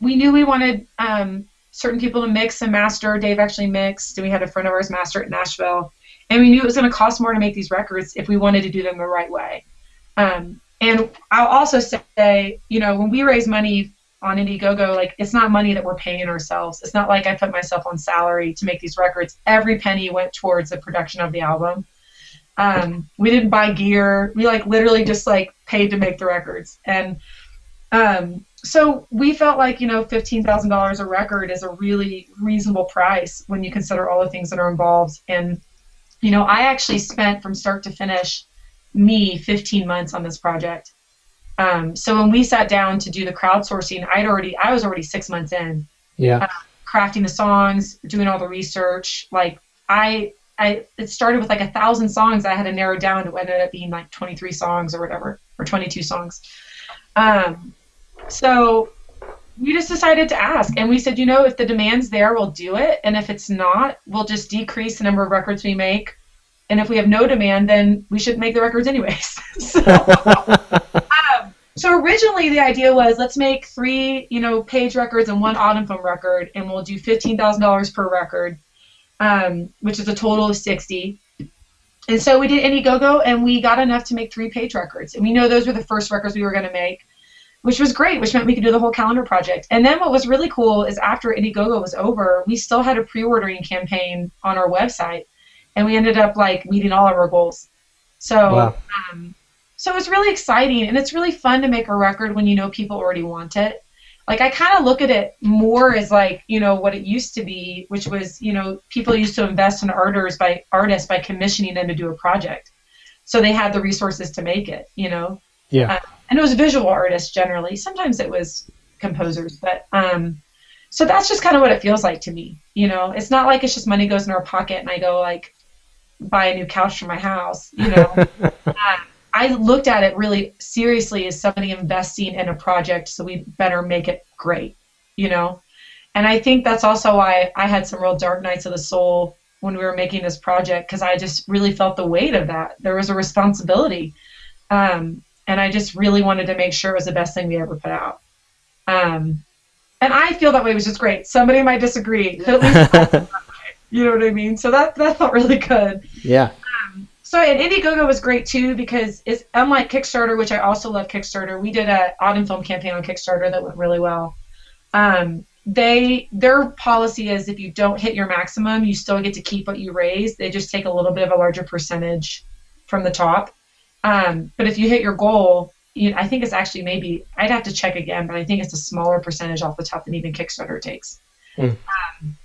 Speaker 3: we knew we wanted um, certain people to mix and master. Dave actually mixed, and we had a friend of ours master at Nashville. And we knew it was going to cost more to make these records if we wanted to do them the right way. Um, and I'll also say, you know, when we raise money on Indiegogo, like it's not money that we're paying ourselves. It's not like I put myself on salary to make these records. Every penny went towards the production of the album. Um, we didn't buy gear. We like literally just like paid to make the records. And um, so we felt like you know fifteen thousand dollars a record is a really reasonable price when you consider all the things that are involved. And you know, I actually spent from start to finish me 15 months on this project. Um, so when we sat down to do the crowdsourcing, I'd already I was already six months in
Speaker 1: Yeah.
Speaker 3: crafting the songs, doing all the research. Like I, I it started with like a thousand songs I had to narrow down to ended up being like 23 songs or whatever, or 22 songs. Um, so we just decided to ask, and we said, you know, if the demand's there, we'll do it, and if it's not, we'll just decrease the number of records we make. And if we have no demand, then we shouldn't make the records anyways. so, um, so originally the idea was let's make three, you know, page records and one autumn film record, and we'll do fifteen thousand dollars per record, um, which is a total of sixty. and so we did Indiegogo, and we got enough to make three page records. And we know those were the first records we were going to make, which was great, which meant we could do the whole calendar project. And then what was really cool is after Indiegogo was over, we still had a pre-ordering campaign on our website, and we ended up like meeting all of our goals. So,
Speaker 4: Wow.
Speaker 3: um, so it's really exciting, and it's really fun to make a record when you know people already want it. Like I kind of look at it more as like you know what it used to be, which was you know people used to invest in artists by artists by commissioning them to do a project, so they had the resources to make it. You know,
Speaker 4: Yeah.
Speaker 3: Uh, and it was visual artists generally. Sometimes it was composers, but um, so that's just kind of what it feels like to me. You know, it's not like it's just money goes in our pocket and I go like buy a new couch for my house. You know, um, I looked at it really seriously as somebody investing in a project, so we better make it great. You know, and I think that's also why I had some real dark nights of the soul when we were making this project because I just really felt the weight of that. There was a responsibility. Um, and I just really wanted to make sure it was the best thing we ever put out. Um, and I feel that way, which is great. Somebody might disagree, but at least I feel that way. you know what I mean. So that that felt really good.
Speaker 4: yeah.
Speaker 3: So and Indiegogo was great too because it's unlike Kickstarter, which I also love Kickstarter. We did a autumn film campaign on Kickstarter that went really well. Um, they their policy is if you don't hit your maximum, you still get to keep what you raise. They just take a little bit of a larger percentage from the top. Um, but if you hit your goal, you, I think it's actually maybe I'd have to check again, but I think it's a smaller percentage off the top than even Kickstarter takes.
Speaker 4: Hmm.
Speaker 3: Um,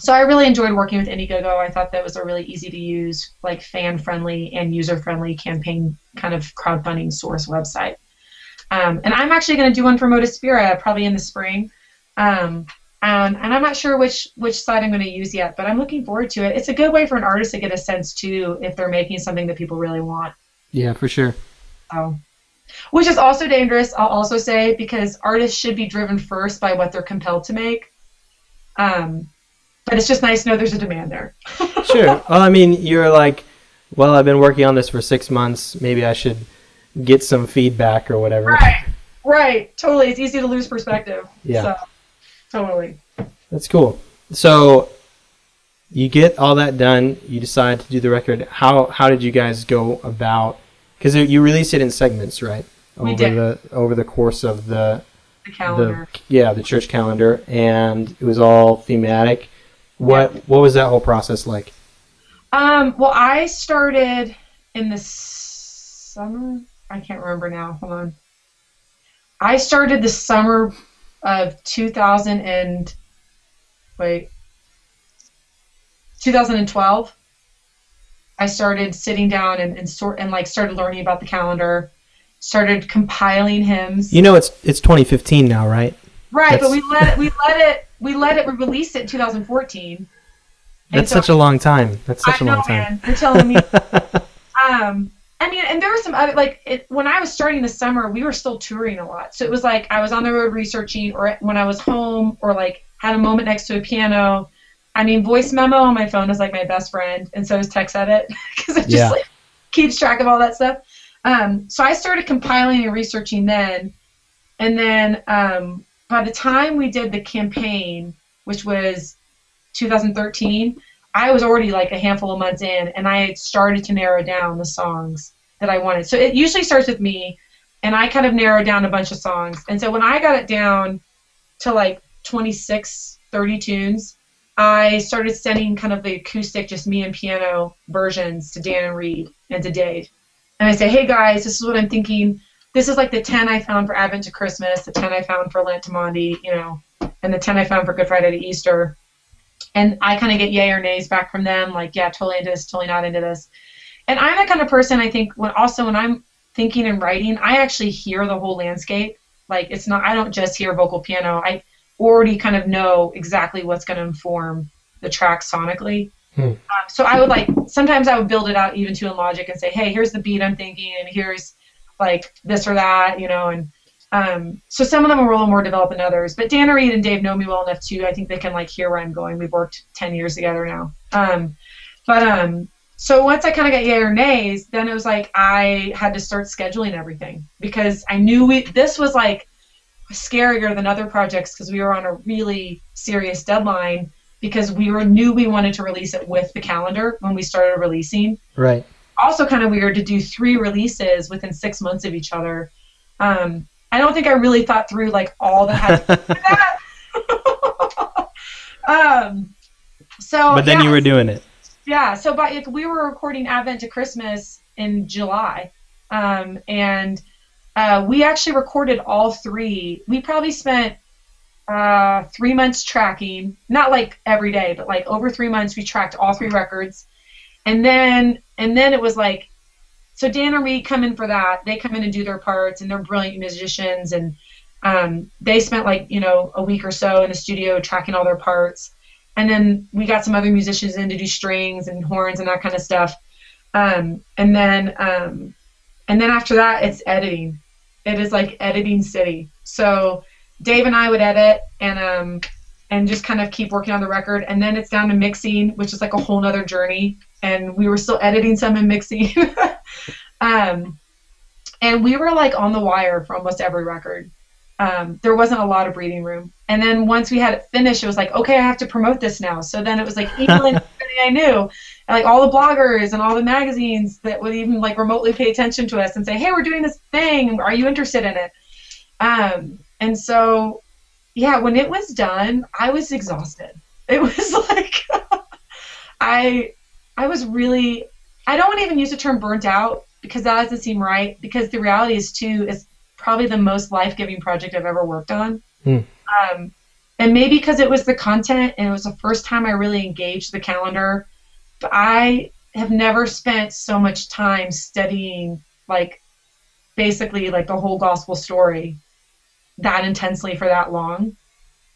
Speaker 3: so I really enjoyed working with Indiegogo. I thought that was a really easy to use, like fan friendly and user friendly campaign kind of crowdfunding source website. Um, and I'm actually going to do one for Modaspira probably in the spring. Um, and, and I'm not sure which which site I'm going to use yet, but I'm looking forward to it. It's a good way for an artist to get a sense too if they're making something that people really want.
Speaker 4: Yeah, for sure.
Speaker 3: So, which is also dangerous, I'll also say, because artists should be driven first by what they're compelled to make. Um, but it's just nice to know there's a demand there.
Speaker 4: Sure. Well, I mean, you're like, well, I've been working on this for six months. Maybe I should get some feedback or whatever.
Speaker 3: Right. Right. Totally. It's easy to lose perspective.
Speaker 4: Yeah.
Speaker 3: So, totally.
Speaker 4: That's cool. So you get all that done. You decide to do the record. How how did you guys go about? Because you released it in segments, right?
Speaker 3: We
Speaker 4: over
Speaker 3: did.
Speaker 4: the over the course of the
Speaker 3: The calendar.
Speaker 4: the yeah the church calendar, and it was all thematic. What what was that whole process like?
Speaker 3: Um, well, I started in the summer. I can't remember now. Hold on. I started the summer of 2000 and wait, 2012. I started sitting down and, and sort and like started learning about the calendar, started compiling hymns.
Speaker 4: You know, it's it's 2015 now, right?
Speaker 3: right, but we let it, we let it we let it we released it in 2014. And
Speaker 4: That's
Speaker 3: so-
Speaker 4: such a long time. That's such
Speaker 3: I
Speaker 4: a
Speaker 3: know,
Speaker 4: long time.
Speaker 3: man. You're telling me. um, I mean, and there were some other like it, when I was starting the summer, we were still touring a lot. So it was like I was on the road researching, or when I was home, or like had a moment next to a piano. I mean, voice memo on my phone is like my best friend, and so is text edit because it just
Speaker 4: Yeah.
Speaker 3: like keeps track of all that stuff. Um, so I started compiling and researching then, and then um, by the time we did the campaign, which was 2013, I was already like a handful of months in, and I had started to narrow down the songs that I wanted. So it usually starts with me, and I kind of narrowed down a bunch of songs. And so when I got it down to like 26, 30 tunes, I started sending kind of the acoustic, just me and piano versions to Dan and Reed and to Dave. And I say, hey guys, this is what I'm thinking. This is like the 10 I found for Advent to Christmas, the 10 I found for Lent to Maundy, you know, and the 10 I found for Good Friday to Easter and I kind of get yay or nays back from them, like, yeah, totally into this, totally not into this. And I'm the kind of person I think when also when I'm thinking and writing, I actually hear the whole landscape. Like it's not I don't just hear vocal piano. I already kind of know exactly what's going to inform the track sonically.
Speaker 4: Hmm.
Speaker 3: Um, so I would like sometimes I would build it out even to in Logic and say, hey, here's the beat I'm thinking, and here's like this or that, you know, and um, so some of them are a little more developed than others. But Dan Reed and Dave know me well enough too. I think they can like hear where I'm going. We've worked ten years together now. Um, but um, so once I kind of got yay or nays, then it was like I had to start scheduling everything because I knew we this was like scarier than other projects because we were on a really serious deadline because we were knew we wanted to release it with the calendar when we started releasing.
Speaker 4: Right.
Speaker 3: also kind of weird to do three releases within six months of each other. Um, I don't think I really thought through like all that had to do that. um, so,
Speaker 1: but then
Speaker 3: yeah,
Speaker 1: you were doing it.
Speaker 3: yeah, so by if we were recording Advent to Christmas in July, um, and uh, we actually recorded all three. We probably spent uh, three months tracking, not like every day, but like over three months, we tracked all three records, and then and then it was like, so Dan and Reed come in for that. They come in and do their parts, and they're brilliant musicians, and um, they spent like you know a week or so in the studio tracking all their parts and then we got some other musicians in to do strings and horns and that kind of stuff. Um, and then um, and then after that, it's editing. It is like editing city. So Dave and I would edit and um, and just kind of keep working on the record. And then it's down to mixing, which is like a whole nother journey. And we were still editing some and mixing. um, and we were like on the wire for almost every record. Um, there wasn't a lot of breathing room. And then once we had it finished, it was like, okay, I have to promote this now. So then it was like everybody I knew, and, like all the bloggers and all the magazines that would even like remotely pay attention to us and say, hey, we're doing this thing. Are you interested in it? Um, and so, yeah, when it was done, I was exhausted. It was like, I, I was really, I don't want to even use the term burnt out because that doesn't seem right. Because the reality is too, is probably the most life-giving project I've ever worked on.
Speaker 1: Hmm.
Speaker 3: Um, and maybe because it was the content and it was the first time I really engaged the calendar, I have never spent so much time studying like basically like the whole gospel story that intensely for that long.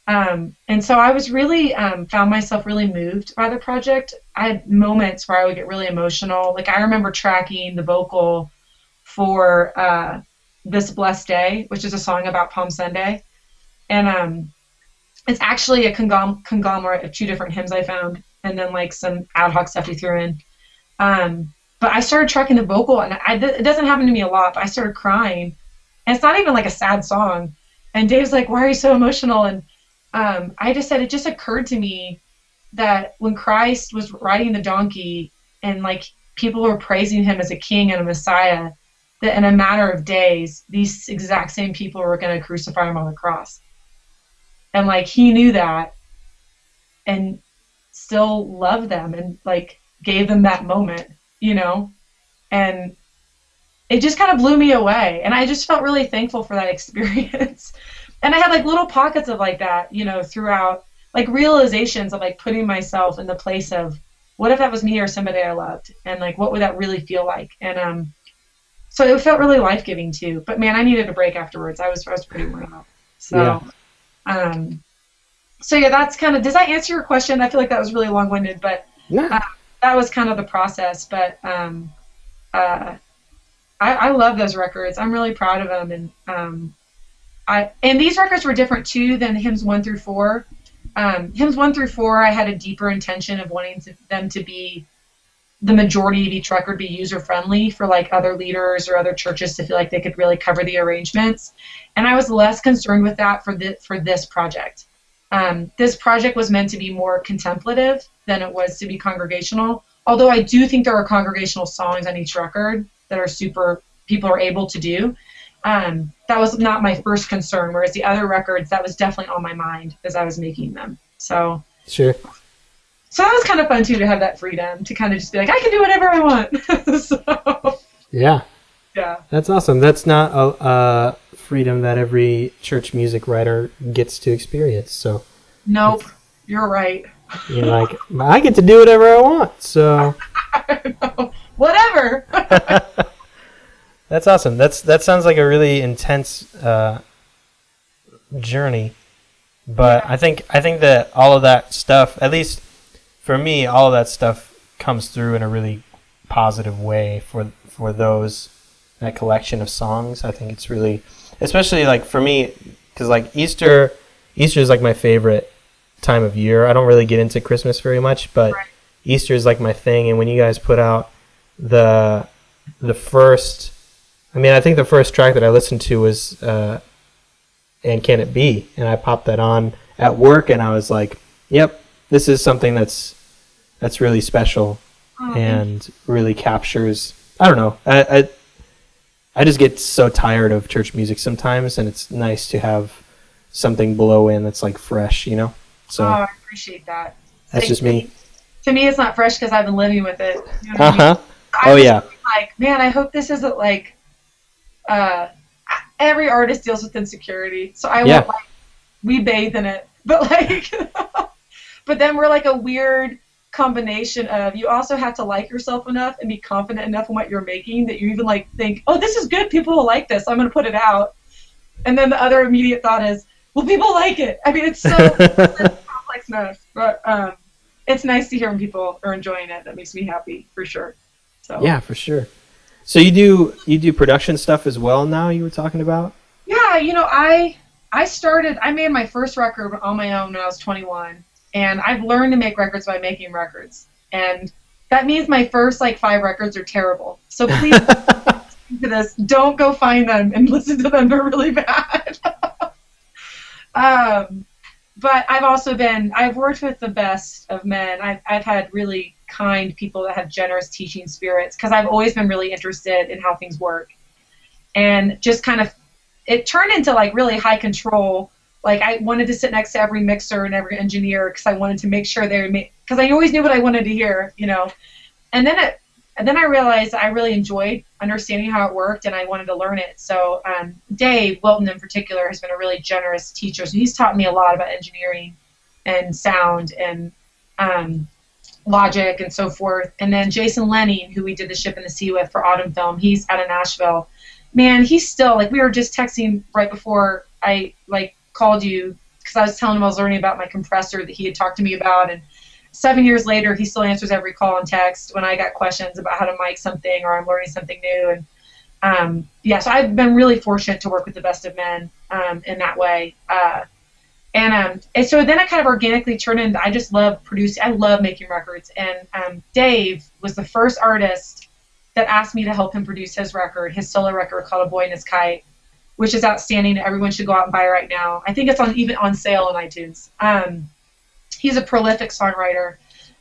Speaker 3: Um, and so I was really um, found myself really moved by the project. I had moments where I would get really emotional. Like I remember tracking the vocal for uh, "This Blessed Day," which is a song about Palm Sunday, and um, it's actually a conglom- conglomerate of two different hymns I found, and then like some ad hoc stuff he threw in. Um, but I started tracking the vocal, and I, it doesn't happen to me a lot, but I started crying, and it's not even like a sad song. And Dave's like, "Why are you so emotional?" And um, I just said it just occurred to me that when Christ was riding the donkey, and like people were praising him as a king and a Messiah, that in a matter of days, these exact same people were going to crucify him on the cross. And like he knew that and still loved them and like gave them that moment, you know? And it just kind of blew me away. And I just felt really thankful for that experience. and I had like little pockets of like that, you know, throughout like realizations of like putting myself in the place of what if that was me or somebody I loved and like what would that really feel like? And um so it felt really life giving too. But man, I needed a break afterwards. I was I was pretty worn out. So
Speaker 1: Yeah.
Speaker 3: um so yeah, that's kind of does that answer your question? I feel like that was really long winded, but
Speaker 1: Yeah.
Speaker 3: that was kind of the process. But um uh I, I love those records. I'm really proud of them and um I and these records were different too than hymns one through four. Um, hymns one through four, I had a deeper intention of wanting to, them to be the majority of each record be user friendly for like other leaders or other churches to feel like they could really cover the arrangements. And I was less concerned with that for the for this project. Um, this project was meant to be more contemplative than it was to be congregational. Although I do think there are congregational songs on each record that are super people are able to do. Um, that was not my first concern, whereas the other records that was definitely on my mind as I was making them. So
Speaker 1: Sure.
Speaker 3: so that was kind of fun too to have that freedom to kind of just be like I can do whatever I want. so
Speaker 1: Yeah.
Speaker 3: yeah.
Speaker 1: That's awesome. That's not a, a freedom that every church music writer gets to experience. So
Speaker 3: Nope. You're right.
Speaker 1: you're like, I get to do whatever I want. So
Speaker 3: Whatever.
Speaker 1: that's awesome. That's that sounds like a really intense uh, journey. But I think I think that all of that stuff, at least for me, all of that stuff comes through in a really positive way for for those that collection of songs. I think it's really, especially like for me, because like Easter, Easter is like my favorite time of year. I don't really get into Christmas very much, but
Speaker 3: Right.
Speaker 1: Easter is like my thing. And when you guys put out the the first, I mean, I think the first track that I listened to was uh, "And Can It Be," and I popped that on at work, and I was like, "Yep, this is something that's that's really special."
Speaker 3: Oh,
Speaker 4: and really captures. I don't know. I, I I just get so tired of church music sometimes, and it's nice to have something blow in that's like fresh, you know. So
Speaker 3: oh, I appreciate that.
Speaker 4: that's
Speaker 3: Like,
Speaker 4: just me.
Speaker 3: To me, it's not fresh because I've been living with it. You know
Speaker 4: Uh huh.
Speaker 3: I
Speaker 4: Oh yeah.
Speaker 3: Like, man, I hope this isn't like. Uh, every artist deals with insecurity, so I
Speaker 4: Yeah.
Speaker 3: like we bathe in it, but like, but then we're like a weird combination of you also have to like yourself enough and be confident enough in what you're making that you even like think, oh, this is good, people will like this, I'm gonna put it out, and then the other immediate thought is, well, people like it. I mean, it's so complex enough, but um, it's nice to hear when people are enjoying it. That makes me happy for sure. So
Speaker 4: Yeah, for sure. So you do you do production stuff as well now? You were talking about.
Speaker 3: Yeah, you know, I I started I made my first record on my own when I was 21, and I've learned to make records by making records. And that means my first like 5 records are terrible. So please listen to this, don't go find them and listen to them. They're really bad. um but I've also been I've worked with the best of men. I've I've had really kind people that have generous teaching spirits because I've always been really interested in how things work. And just kind of it turned into like really high control. Like I wanted to sit next to every mixer and every engineer because I wanted to make sure they made because I always knew what I wanted to hear, you know. And then it and then I realized I really enjoyed understanding how it worked and I wanted to learn it. So um, Dave Wilton in particular has been a really generous teacher. So he's taught me a lot about engineering and sound and um, logic and so forth. And then Jason Lehning, who we did the Ship in the Sea with for Autumn Film, he's out of Nashville man, he's still like we were just texting right before I like called you because I was telling him I was learning about my compressor that he had talked to me about, and seven years later, he still answers every call and text when I got questions about how to mic something or I'm learning something new. And um, yeah, so I've been really fortunate to work with the best of men um, in that way. Uh, and, um, and so then I kind of organically turned into I just love producing. I love making records. And um, Dave was the first artist that asked me to help him produce his record, his solo record called A Boy and His Kite, which is outstanding. Everyone should go out and buy right now. I think it's on even on sale on iTunes. Um, he's a prolific songwriter,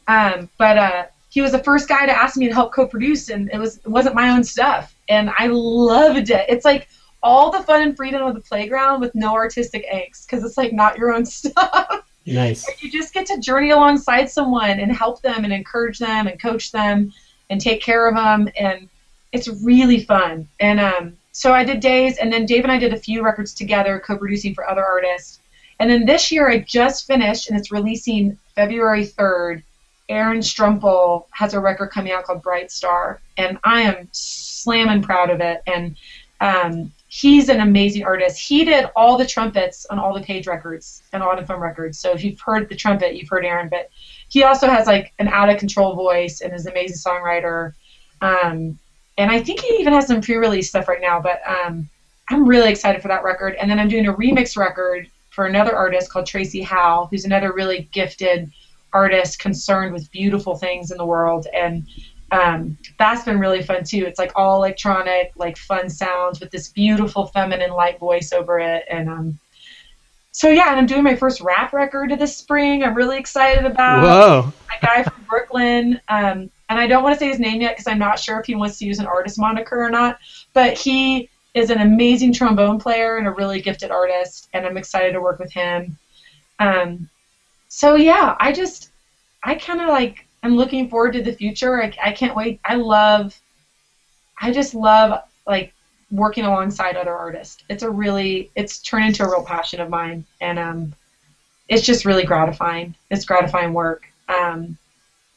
Speaker 3: um, but uh, he was the first guy to ask me to help co-produce, and it was it wasn't my own stuff, and I loved it. It's like all the fun and freedom of the playground with no artistic angst, because it's like not your own stuff.
Speaker 4: Nice.
Speaker 3: you just get to journey alongside someone and help them and encourage them and coach them and take care of them and it's really fun and um, so i did days and then dave and i did a few records together co-producing for other artists and then this year i just finished and it's releasing february 3rd aaron strumpel has a record coming out called bright star and i am slamming proud of it and um, he's an amazing artist. He did all the trumpets on all the Page records and Autumn Film records. So if you've heard the trumpet, you've heard Aaron. But he also has like an out of control voice and is an amazing songwriter. Um, and I think he even has some pre-release stuff right now. But um, I'm really excited for that record. And then I'm doing a remix record for another artist called Tracy Howe, who's another really gifted artist concerned with beautiful things in the world. And um, that's been really fun too. It's like all electronic, like fun sounds with this beautiful feminine light voice over it. And um, so yeah, and I'm doing my first rap record this spring. I'm really excited about
Speaker 4: Whoa.
Speaker 3: a guy from Brooklyn. Um, and I don't want to say his name yet because I'm not sure if he wants to use an artist moniker or not. But he is an amazing trombone player and a really gifted artist, and I'm excited to work with him. Um, so yeah, I just, I kind of like, I'm looking forward to the future. I, I can't wait. I love, I just love like working alongside other artists. It's a really, it's turned into a real passion of mine, and um, it's just really gratifying. It's gratifying work. Um,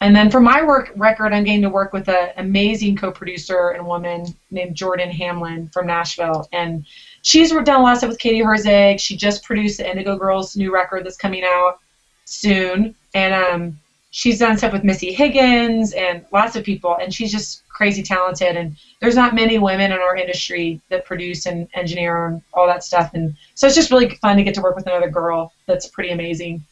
Speaker 3: and then for my work record, I'm getting to work with an amazing co-producer and woman named Jordan Hamlin from Nashville, and she's done a lot of stuff with Katie Herzig. She just produced the Indigo Girls new record that's coming out soon, and um, she's done stuff with Missy Higgins and lots of people, and she's just crazy talented. And there's not many women in our industry that produce and engineer and all that stuff, and so it's just really fun to get to work with another girl that's pretty amazing.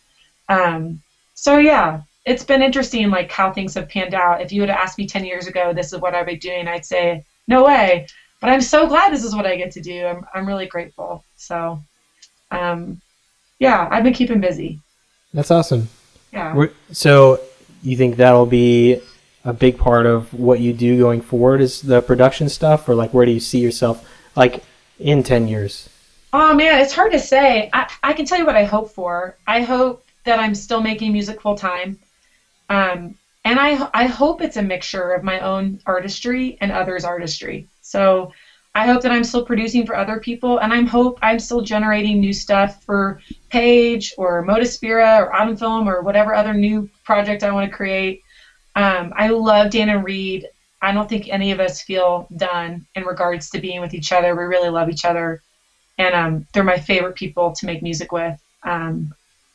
Speaker 3: Um, so yeah, it's been interesting, like how things have panned out. If you would have asked me 10 years ago, this is what I'd be doing, I'd say no way. But I'm so glad this is what I get to do. I'm I'm really grateful. So, um, yeah, I've been keeping busy.
Speaker 4: That's awesome.
Speaker 3: Yeah.
Speaker 4: We're, so you think that'll be
Speaker 1: a big part of what you do going forward? Is the production stuff, or like where do you see yourself like in ten years?
Speaker 3: Oh man, it's hard to say. I, I can tell you what I hope for. I hope that I'm still making music full time. Um, and I, I hope it's a mixture of my own artistry and others' artistry. So I hope that I'm still producing for other people, and I'm hope I'm still generating new stuff for Page or Motospira or Autumn Film or whatever other new project I want to create. Um, I love Dan and Reed. I don't think any of us feel done in regards to being with each other. We really love each other, and um, they're my favorite people to make music with. Um,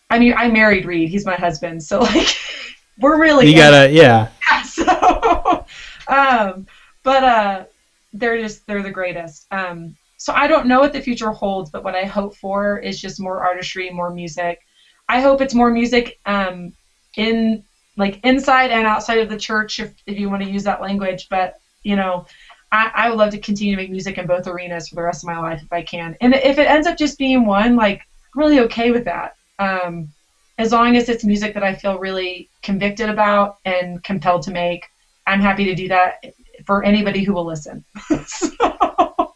Speaker 3: I mean, I married Reed. He's my husband, so like, we're really
Speaker 1: You gotta, yeah.
Speaker 3: so, um, but uh, they're just they're the greatest. Um, so I don't know what the future holds, but what I hope for is just more artistry, more music. I hope it's more music um, in like inside and outside of the church, if if you want to use that language. But you know, I, I would love to continue to make music in both arenas for the rest of my life if I can. And if it ends up just being one, like I'm really okay with that. Um, as long as it's music that I feel really convicted about and compelled to make, I'm happy to do that for anybody who will listen. So,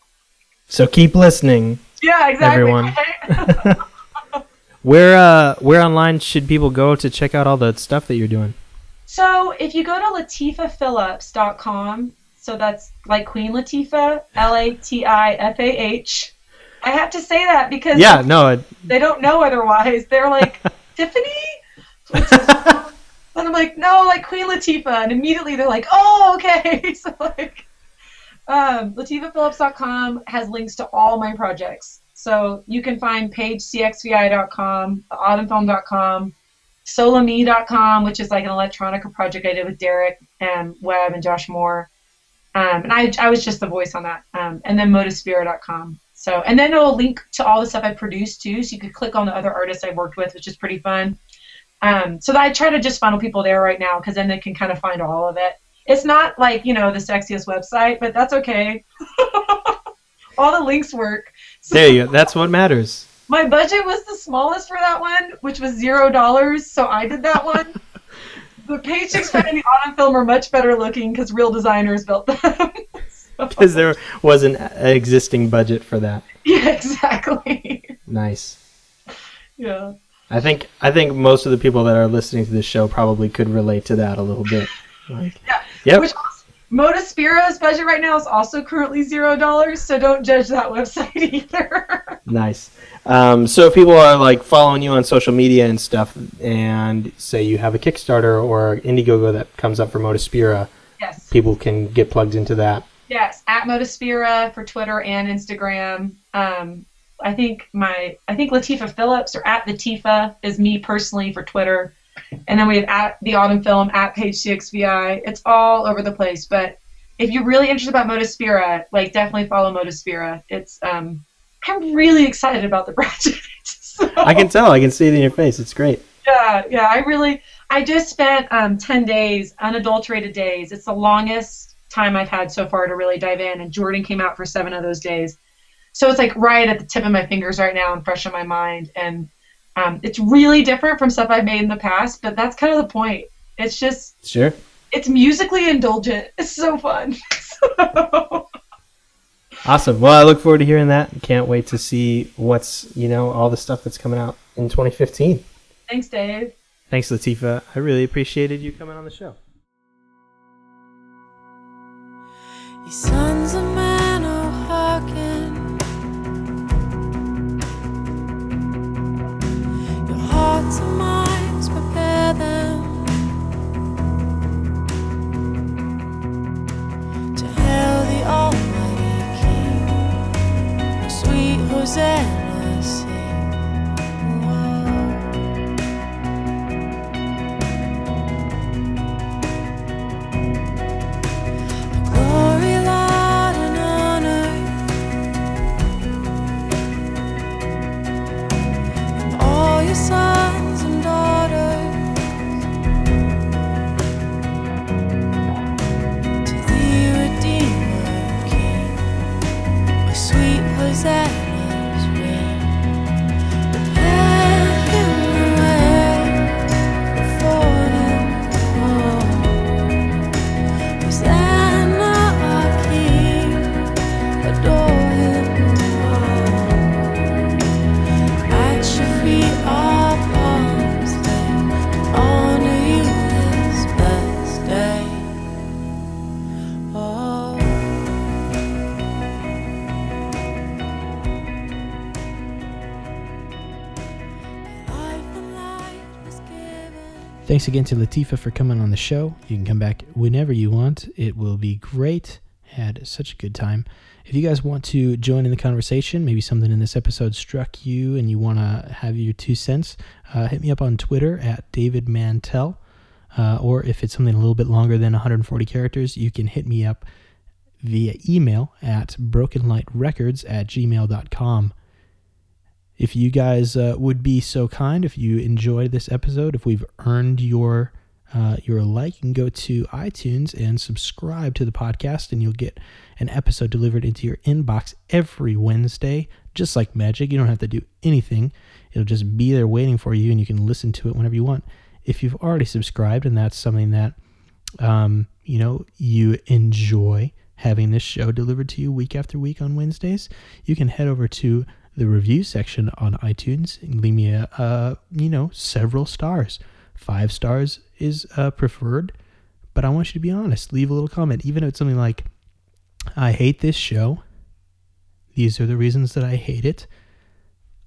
Speaker 1: So keep listening.
Speaker 3: yeah, exactly.
Speaker 1: Everyone.
Speaker 3: right?
Speaker 1: Where uh where online should people go to check out all the stuff that you're doing?
Speaker 3: so if you go to latifahphillips.com, so that's like Queen Latifah, L A T I F A H. I have to say that because
Speaker 1: Yeah, no, it,
Speaker 3: they don't know otherwise. They're like Tiffany, and I'm like, no, like Queen Latifah, and immediately they're like, oh, okay. So like, um, LatifahPhillips.com has links to all my projects. So you can find pagecxvi.com, autumnfilm.com, solome.com, which is like an electronica project I did with Derek and Webb and Josh Moore. Um, and I, I was just the voice on that. Um, and then motospira.com. So, and then it'll link to all the stuff I produced too. So you could click on the other artists I've worked with, which is pretty fun. Um, so I try to just funnel people there right now because then they can kind of find all of it. It's not like, you know, the sexiest website, but that's okay. all the links work. So
Speaker 1: there you go. That's what matters.
Speaker 3: my budget was the smallest for that one, which was zero dollars, so I did that one. the page six and the autumn film are much better looking because real designers built them.
Speaker 1: Because there was an existing budget for that.
Speaker 3: yeah, exactly.
Speaker 1: Nice.
Speaker 3: yeah.
Speaker 1: I think I think most of the people that are listening to this show probably could relate to that a little bit. Like,
Speaker 3: Yeah.
Speaker 1: Yep.
Speaker 3: Which Motospira's budget right now is also currently zero dollars, so don't judge that website either.
Speaker 1: Nice. Um, so if people are like following you on social media and stuff, and say you have a Kickstarter or Indiegogo that comes up for Motospira,
Speaker 3: yes.
Speaker 1: people can get plugged into that.
Speaker 3: Yes, at Motospira for Twitter and Instagram. Um, I think my I think Latifah Phillips or at Latifa is me personally for Twitter, and then we have at the Autumn Film at Page CXVI. It's all over the place, but if you're really interested about Motospira, like definitely follow Motospira. It's um, I'm really excited about the project. So-
Speaker 1: I can tell. I can see it in your face. It's great.
Speaker 3: yeah, yeah. I really, I just spent um, 10 days, unadulterated days. It's the longest time I've had so far to really dive in, and Jordan came out for seven of those days. So it's like right at the tip of my fingers right now and fresh in my mind. And um, it's really different from stuff I've made in the past, but that's kind of the point. It's just,
Speaker 1: Sure.
Speaker 3: it's musically indulgent. It's so fun. So,
Speaker 1: Awesome. Well, I look forward to hearing that. Can't wait to see what's you know all the stuff that's coming out in 2015.
Speaker 3: thanks, Dave.
Speaker 1: Thanks, Latifah. I really appreciated you coming on the show.
Speaker 5: Ye sons of men, oh hearken. Your hearts and minds prepare them to hail the Almighty King. A sweet
Speaker 1: Thanks again to Latifah for coming on the show. You can come back whenever you want. It will be great. Had such a good time. If you guys want to join in the conversation, maybe something in this episode struck you and you want to have your two cents, uh, hit me up on Twitter at David Mantell. Uh, or if it's something a little bit longer than 140 characters, you can hit me up via email at brokenlightrecords at gmail.com. If you guys uh, would be so kind, if you enjoyed this episode, if we've earned your uh, your like, you can go to iTunes and subscribe to the podcast, and you'll get an episode delivered into your inbox every Wednesday, just like magic. You don't have to do anything; it'll just be there waiting for you, and you can listen to it whenever you want. If you've already subscribed, and that's something that um, you know you enjoy having this show delivered to you week after week on Wednesdays, you can head over to the review section on iTunes and leave me a, you know, several stars. Five stars is uh, preferred, but I want you to be honest. Leave a little comment, even if it's something like, "I hate this show. These are the reasons that I hate it."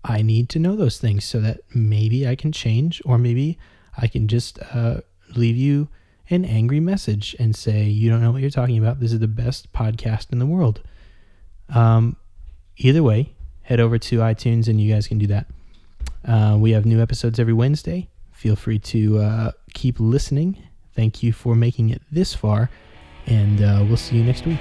Speaker 1: I need to know those things so that maybe I can change, or maybe I can just uh, leave you an angry message and say, "You don't know what you're talking about. This is the best podcast in the world." Um, either way, head over to iTunes and you guys can do that. Uh, we have new episodes every Wednesday. Feel free to uh, keep listening. Thank you for making it this far, and uh, we'll see you next week.